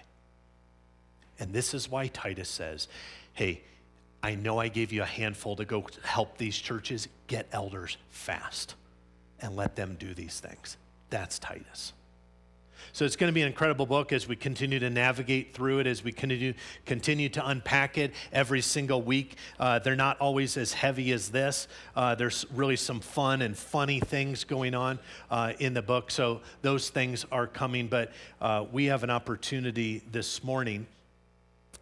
And this is why Titus says, hey, I know I gave you a handful to go help these churches get elders fast and let them do these things. That's Titus. So it's going to be an incredible book as we continue to navigate through it, as we continue, continue to unpack it every single week. Uh, they're not always as heavy as this. Uh, there's really some fun and funny things going on uh, in the book. So those things are coming. But uh, we have an opportunity this morning.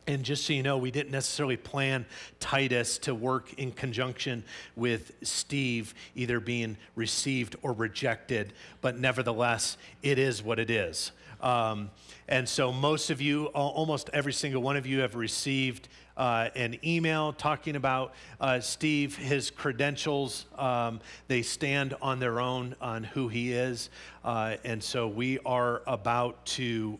And just so you know, we didn't necessarily plan Titus to work in conjunction with Steve, either being received or rejected, but nevertheless, it is what it is. Um, and so, most of you, almost every single one of you, have received uh, an email talking about uh, Steve, his credentials. Um, they stand on their own on who he is. Uh, and so, we are about to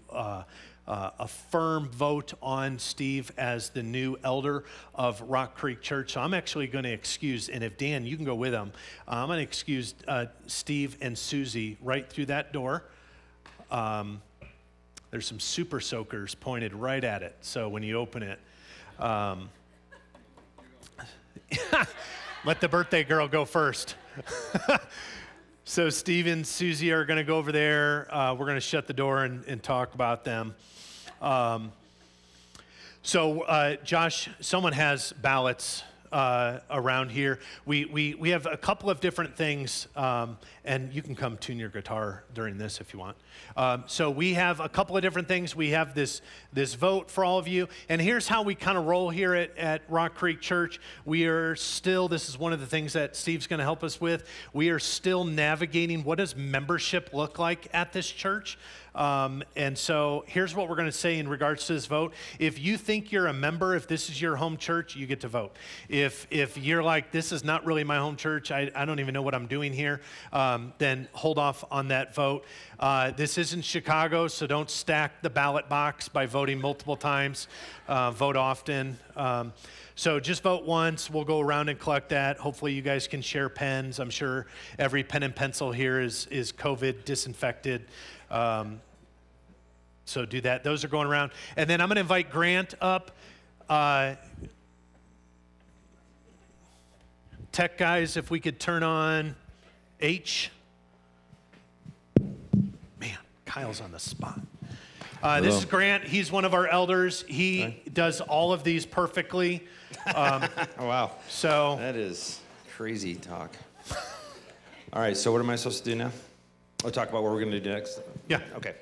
uh, a firm vote on Steve as the new elder of Rock Creek Church. So I'm actually going to excuse, and if Dan, you can go with him, uh, I'm going to excuse uh, Steve and Susie right through that door. Um, there's some super soakers pointed right at it. So when you open it, um, *laughs* let the birthday girl go first. *laughs* so Steve and Susie are going to go over there. Uh, we're going to shut the door and, and talk about them. Um, so, uh, Josh, someone has ballots uh, around here. We, we, we have a couple of different things, um, and you can come tune your guitar during this if you want. Um, so we have a couple of different things. We have this, this vote for all of you, and here's how we kind of roll here at, at Rock Creek Church. We are still, this is one of the things that Steve's going to help us with, we are still navigating what does membership look like at this church. Um, and so here's what we're going to say in regards to this vote. If you think you're a member, if this is your home church, you get to vote. If, if you're like, this is not really my home church, I, I don't even know what I'm doing here, um, then hold off on that vote. Uh, this isn't Chicago, so don't stack the ballot box by voting multiple times. Uh, vote often. Um, so just vote once. We'll go around and collect that. Hopefully, you guys can share pens. I'm sure every pen and pencil here is, is COVID disinfected. Um, so do that. Those are going around. And then I'm going to invite Grant up. Uh, tech guys, if we could turn on H. Man, Kyle's on the spot. Uh, this is Grant. He's one of our elders. He does all of these perfectly. Um, *laughs* wow. So that is crazy talk. All right. So what am I supposed to do now? I'll talk about what we're going to do next. Yeah. Okay.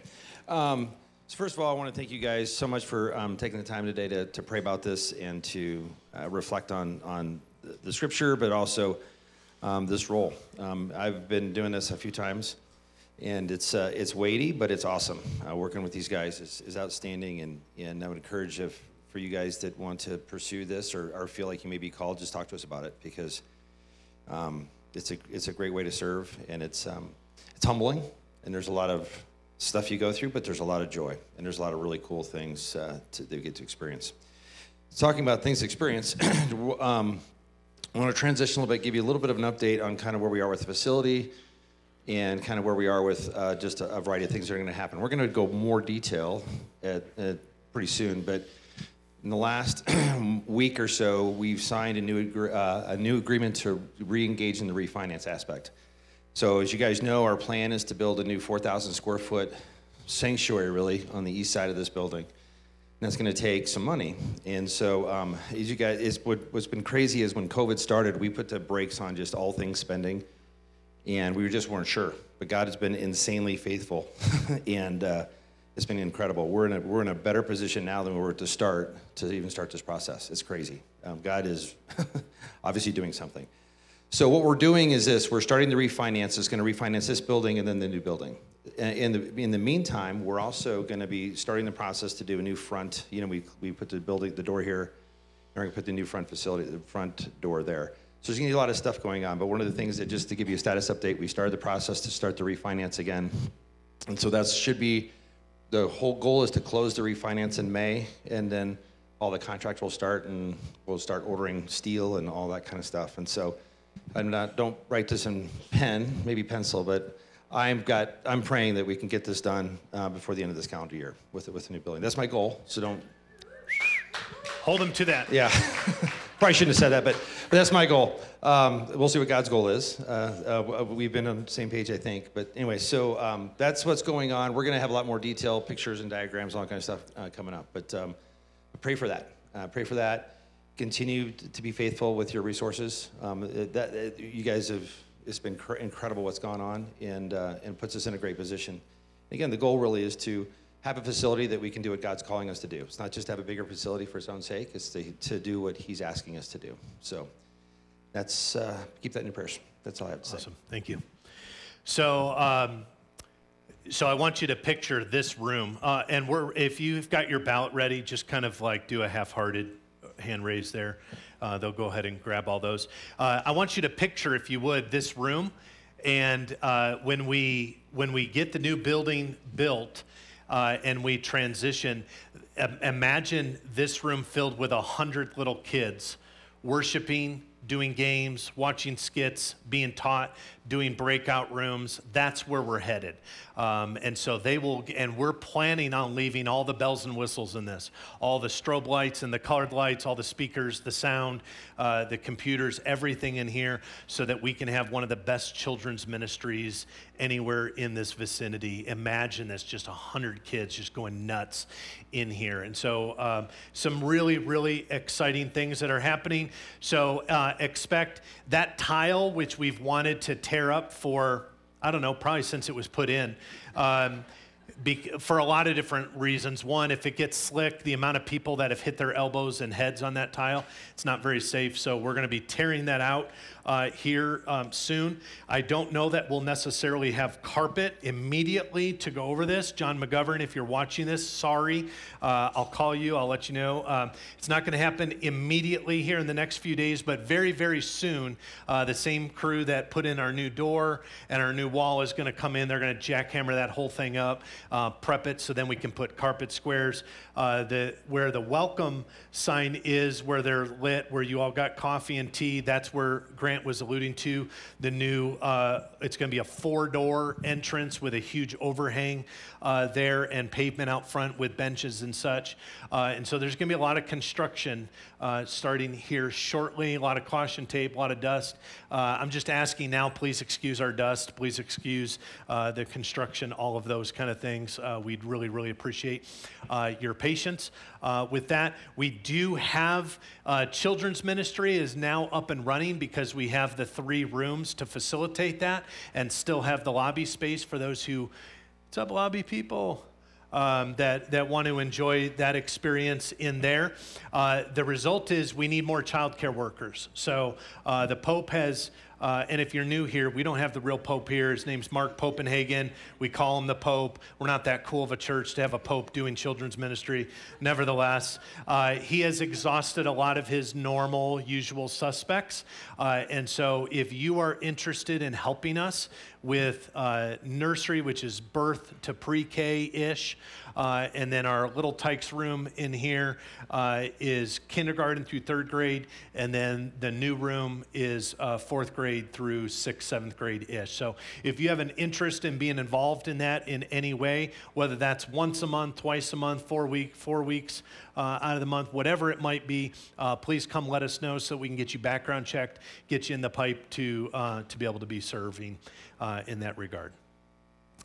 Um, so first of all, I want to thank you guys so much for um, taking the time today to, to pray about this and to uh, reflect on on the scripture, but also um, this role. Um, I've been doing this a few times, and it's uh, it's weighty, but it's awesome. Uh, working with these guys is, is outstanding, and and I would encourage if for you guys that want to pursue this or, or feel like you may be called, just talk to us about it because um, it's a it's a great way to serve, and it's um, it's humbling, and there's a lot of stuff you go through, but there's a lot of joy, and there's a lot of really cool things uh, to, that you get to experience. Talking about things to experience, *clears throat* um, I want to transition a little bit, give you a little bit of an update on kind of where we are with the facility and kind of where we are with uh, just a, a, variety of things that are going to happen. We're going to go more detail at, at pretty soon, but in the last *clears throat* week or so, we've signed a new, uh, a new agreement to re-engage in the refinance aspect. So as you guys know, our plan is to build a new 4,000 square foot sanctuary, really, on the east side of this building. And that's going to take some money. And so, um, as you guys, what, what's been crazy is when COVID started, we put the brakes on just all things spending, and we just weren't sure. But God has been insanely faithful, *laughs* and uh, it's been incredible. We're in a we're in a better position now than we were to start to even start this process. It's crazy. Um, God is *laughs* obviously doing something. So what we're doing is this: we're starting to refinance. It's going to refinance this building and then the new building. In the in the meantime, we're also going to be starting the process to do a new front. You know, we we put the building the door here. and We're going to put the new front facility, the front door there. So there's going to be a lot of stuff going on. But one of the things that just to give you a status update, we started the process to start the refinance again, and so that should be the whole goal is to close the refinance in May, and then all the contracts will start, and we'll start ordering steel and all that kind of stuff. And so I'm not, don't write this in pen, maybe pencil, but I'm got, I'm praying that we can get this done uh, before the end of this calendar year with, with the new building. That's my goal, so don't. Hold them to that. Yeah. *laughs* Probably shouldn't have said that, but, but that's my goal. Um, we'll see what God's goal is. Uh, uh, we've been on the same page, I think. But anyway, so um, that's what's going on. We're going to have a lot more detail, pictures and diagrams, all that kind of stuff uh, coming up. But um, pray for that. Uh, pray for that continue to be faithful with your resources. Um, that, you guys have, it's been cr- incredible what's gone on and, uh, and puts us in a great position. Again, the goal really is to have a facility that we can do what God's calling us to do. It's not just to have a bigger facility for its own sake, it's to, to do what He's asking us to do. So that's, uh, keep that in your prayers. That's all I have to say. Awesome. Thank you. So, um, so I want you to picture this room, uh, and we're, if you've got your ballot ready, just kind of like do a half-hearted hand raise there. Uh, they'll go ahead and grab all those. Uh, I want you to picture, if you would, this room. And uh, when, we, when we get the new building built uh, and we transition, imagine this room filled with a hundred little kids worshiping, doing games, watching skits, being taught, doing breakout rooms. That's where we're headed. Um, and so they will, and we're planning on leaving all the bells and whistles in this all the strobe lights and the colored lights, all the speakers, the sound, uh, the computers, everything in here, so that we can have one of the best children's ministries anywhere in this vicinity. Imagine this just 100 kids just going nuts in here. And so, um, some really, really exciting things that are happening. So, uh, expect that tile, which we've wanted to tear up for, I don't know, probably since it was put in. Um, be, for a lot of different reasons. One, if it gets slick, the amount of people that have hit their elbows and heads on that tile, it's not very safe. So we're going to be tearing that out uh, here um, soon. I don't know that we'll necessarily have carpet immediately to go over this. John McGovern, if you're watching this, sorry. Uh, I'll call you, I'll let you know. Um, it's not going to happen immediately here in the next few days, but very, very soon, uh, the same crew that put in our new door and our new wall is going to come in. They're going to jackhammer that whole thing up, uh, prep it so then we can put carpet squares. Uh, the, where the welcome sign is, where they're lit, where you all got coffee and tea, that's where Grant was alluding to, the new, uh, it's going to be a four door entrance with a huge overhang uh, there and pavement out front with benches and such. Uh, and so there's going to be a lot of construction uh, starting here shortly, a lot of caution tape, a lot of dust. Uh, I'm just asking now, please excuse our dust, please excuse the construction, all of those kind of things. we'd really, really appreciate your patience. with that, we do have children's ministry is now up and running because we we have the three rooms to facilitate that and still have the lobby space for those who, what's lobby people? Um, that, that want to enjoy that experience in there. Uh, the result is we need more childcare workers. So uh, the Pope has uh, and if you're new here, we don't have the real Pope here. His name's Mark Popenhagen. We call him the Pope. We're not that cool of a church to have a Pope doing children's ministry. Nevertheless, uh, he has exhausted a lot of his normal, usual suspects. Uh, and so if you are interested in helping us with uh, nursery, which is birth to pre K ish, uh, and then our little Tykes room in here uh, is kindergarten through third grade. And then the new room is uh, fourth grade through sixth, seventh grade ish. So if you have an interest in being involved in that in any way, whether that's once a month, twice a month, four week, four weeks out of the month, whatever it might be, uh, please come let us know so we can get you background checked, get you in the pipe to, uh, to be able to be serving in that regard.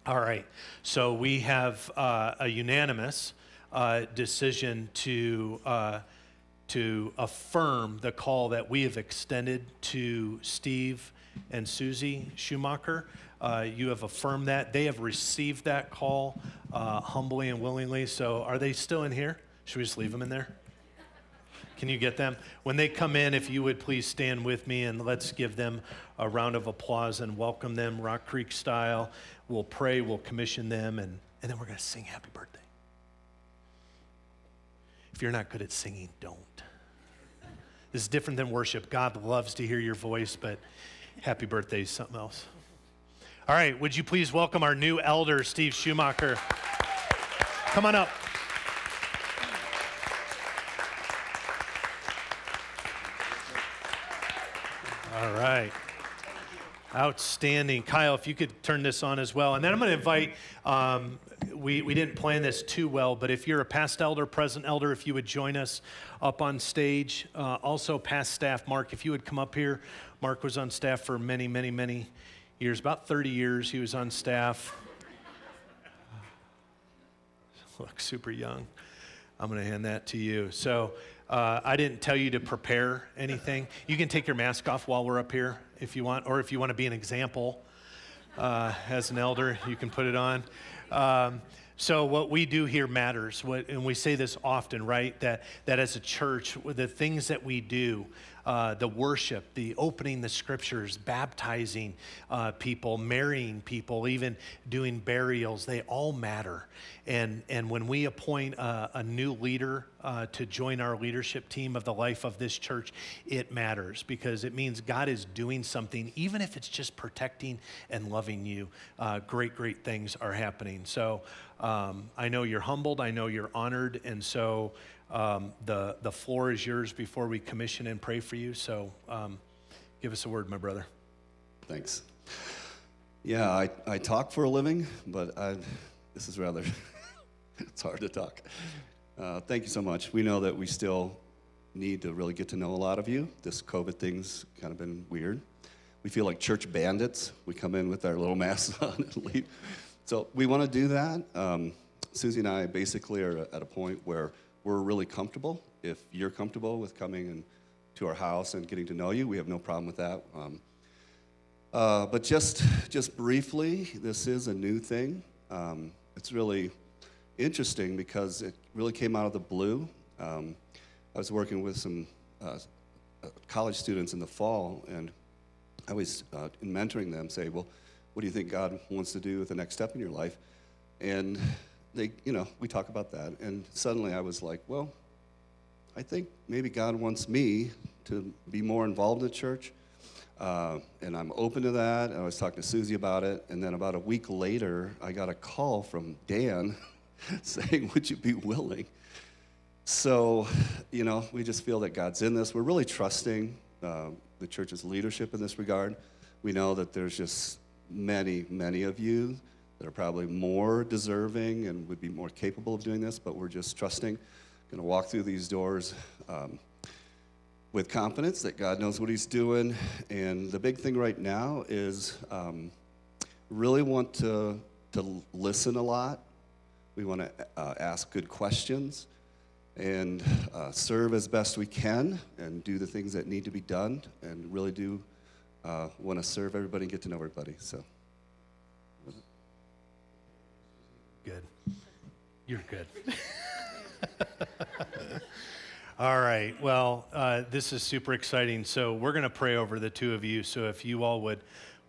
All right. So we have uh, a unanimous uh, decision to, uh, to affirm the call that we have extended to Steve and Susie Schumacher. Uh, you have affirmed that. They have received that call uh, humbly and willingly. So are they still in here? Should we just leave them in there? Can you get them? When they come in, if you would please stand with me and let's give them a round of applause and welcome them Rock Creek style. We'll pray, we'll commission them, and, and then we're going to sing happy birthday. If you're not good at singing, don't. This is different than worship. God loves to hear your voice, but happy birthday is something else. All right, would you please welcome our new elder, Steve Schumacher? Come on up. All right. Outstanding. Kyle, if you could turn this on as well. And then I'm going to invite, um, we, we didn't plan this too well, but if you're a past elder, present elder, if you would join us up on stage. Uh, also, past staff, Mark, if you would come up here. Mark was on staff for many, many, many years, about 30 years he was on staff. Look super young. I'm going to hand that to you. So, uh, I didn't tell you to prepare anything. You can take your mask off while we're up here if you want, or if you want to be an example uh, as an elder, you can put it on. Um, so what we do here matters, what, and we say this often, right? That that as a church, the things that we do, uh, the worship, the opening the scriptures, baptizing uh, people, marrying people, even doing burials, they all matter. And, and when we appoint a, a new leader uh, to join our leadership team of the life of this church, it matters because it means God is doing something, even if it's just protecting and loving you. Uh, great, great things are happening. So um, I know you're humbled, I know you're honored, and so um, the, the floor is yours before we commission and pray for you. So um, Give us a word, my brother. Thanks. Yeah, I, I talk for a living, but I, this is rather, *laughs* it's hard to talk. Uh, thank you so much. We know that we still need to really get to know a lot of you. This COVID thing's kind of been weird. We feel like church bandits. We come in with our little masks *laughs* on and leave. So we want to do that. Um, Susie and I basically are at a point where we're really comfortable. If you're comfortable with coming and to our house and getting to know you, we have no problem with that. Um, uh, but just, just briefly, this is a new thing. Um, it's really interesting because it really came out of the blue. Um, I was working with some uh, uh college students in the fall, and I was uh, in mentoring them say, well, what do you think God wants to do with the next step in your life? And they, you know, we talk about that. And suddenly I was like, well, I think maybe God wants me to be more involved in the church. Uh, and I'm open to that. And I was talking to Susie about it. And then about a week later, I got a call from Dan *laughs* saying, Would you be willing? So, you know, we just feel that God's in this. We're really trusting uh, the church's leadership in this regard. We know that there's just many, many of you that are probably more deserving and would be more capable of doing this, but we're just trusting, going to walk through these doors um, with confidence that God knows what He's doing. And the big thing right now is um, really want to, to listen a lot. We want to uh, ask good questions and uh, serve as best we can and do the things that need to be done and really do uh, want to serve everybody and get to know everybody. So. Good. You're good. *laughs* all right. Well, uh, this is super exciting. So we're going to pray over the two of you. So if you all would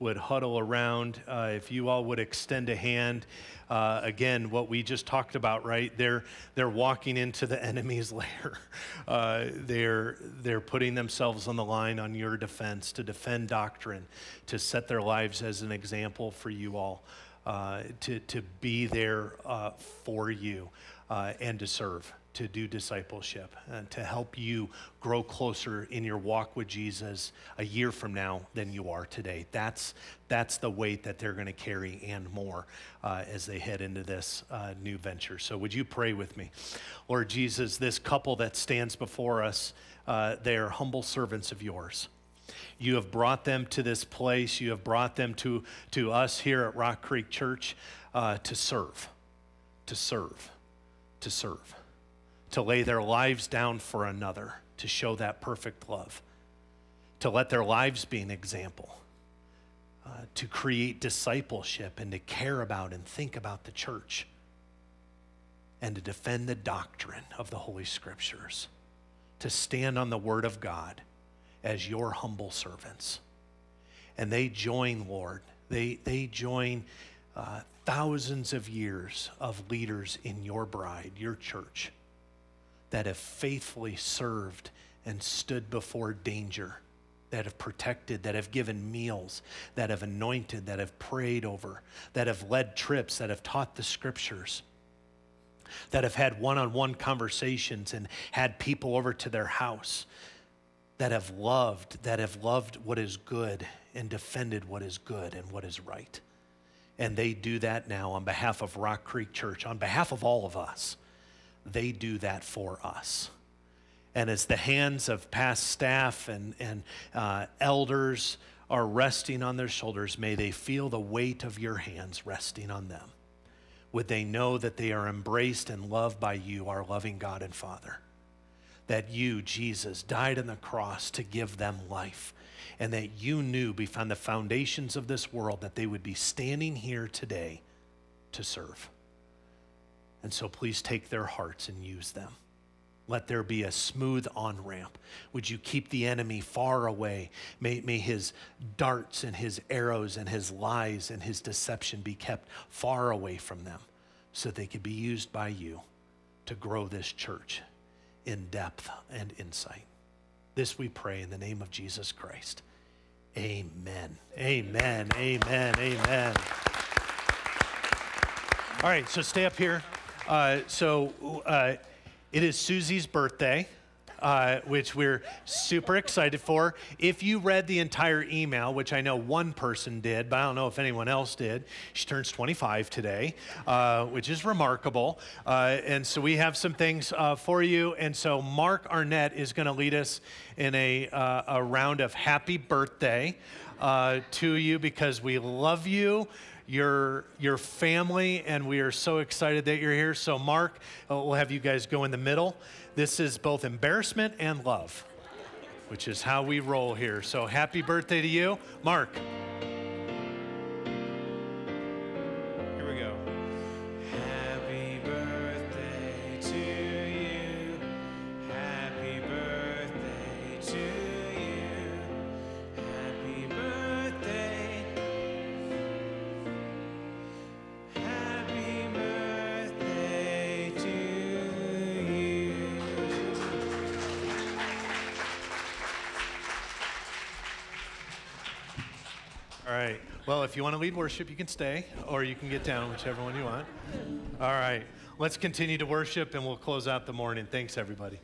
would huddle around, uh, if you all would extend a hand. Uh, again, what we just talked about, right? They're they're walking into the *laughs* enemy's lair. Uh, they're they're putting themselves on the line on your defense to defend doctrine, to set their lives as an example for you all, uh, to to be there uh, for you, uh, and to serve to do discipleship and to help you grow closer in your walk with Jesus a year from now than you are today. That's, that's the weight that they're going to carry and more uh, as they head into this uh, new venture. So, would you pray with me? Lord Jesus, this couple that stands before us, uh, they are humble servants of yours. You have brought them to this place. You have brought them to, to us here at Rock Creek Church uh, to serve, to serve, to serve to lay their lives down for another, to show that perfect love, to let their lives be an example, uh, to create discipleship and to care about and think about the church, and to defend the doctrine of the Holy Scriptures, to stand on the Word of God as your humble servants. And they join, Lord, they, they join uh, thousands of years of leaders in your bride, your church that have faithfully served and stood before danger, that have protected, that have given meals, that have anointed, that have prayed over, that have led trips, that have taught the scriptures, that have had one on one conversations and had people over to their house, that have loved, that have loved what is good and defended what is good and what is right. And they do that now on behalf of Rock Creek Church, on behalf of all of us they do that for us. And as the hands of past staff and, and uh, elders are resting on their shoulders, may they feel the weight of your hands resting on them. Would they know that they are embraced and loved by you, our loving God and Father? That you, Jesus, died on the cross to give them life, and that you knew beyond the foundations of this world that they would be standing here today to serve. And so please take their hearts and use them. Let there be a smooth on ramp. Would you keep the enemy far away? May, may his darts and his arrows and his lies and his deception be kept far away from them so they could be used by you to grow this church in depth and insight. This we pray in the name of Jesus Christ. Amen. Amen. Amen. Amen. All right, so stay up here. Uh, so uh, it is Susie's birthday. Uh, which we're super excited for. If you read the entire email, which I know one person did, but I don't know if anyone else did, she turns 25 today, uh, which is remarkable. Uh, and so we have some things uh, for you. And so Mark Arnett is going to lead us in a, uh, a round of happy birthday uh, to you because we love you your your family and we are so excited that you're here so mark we'll have you guys go in the middle this is both embarrassment and love which is how we roll here. So happy birthday to you. Mark if you want to lead worship you can stay or you can get down whichever one you want. All right let's continue to worship and we'll close out the morning. Thanks everybody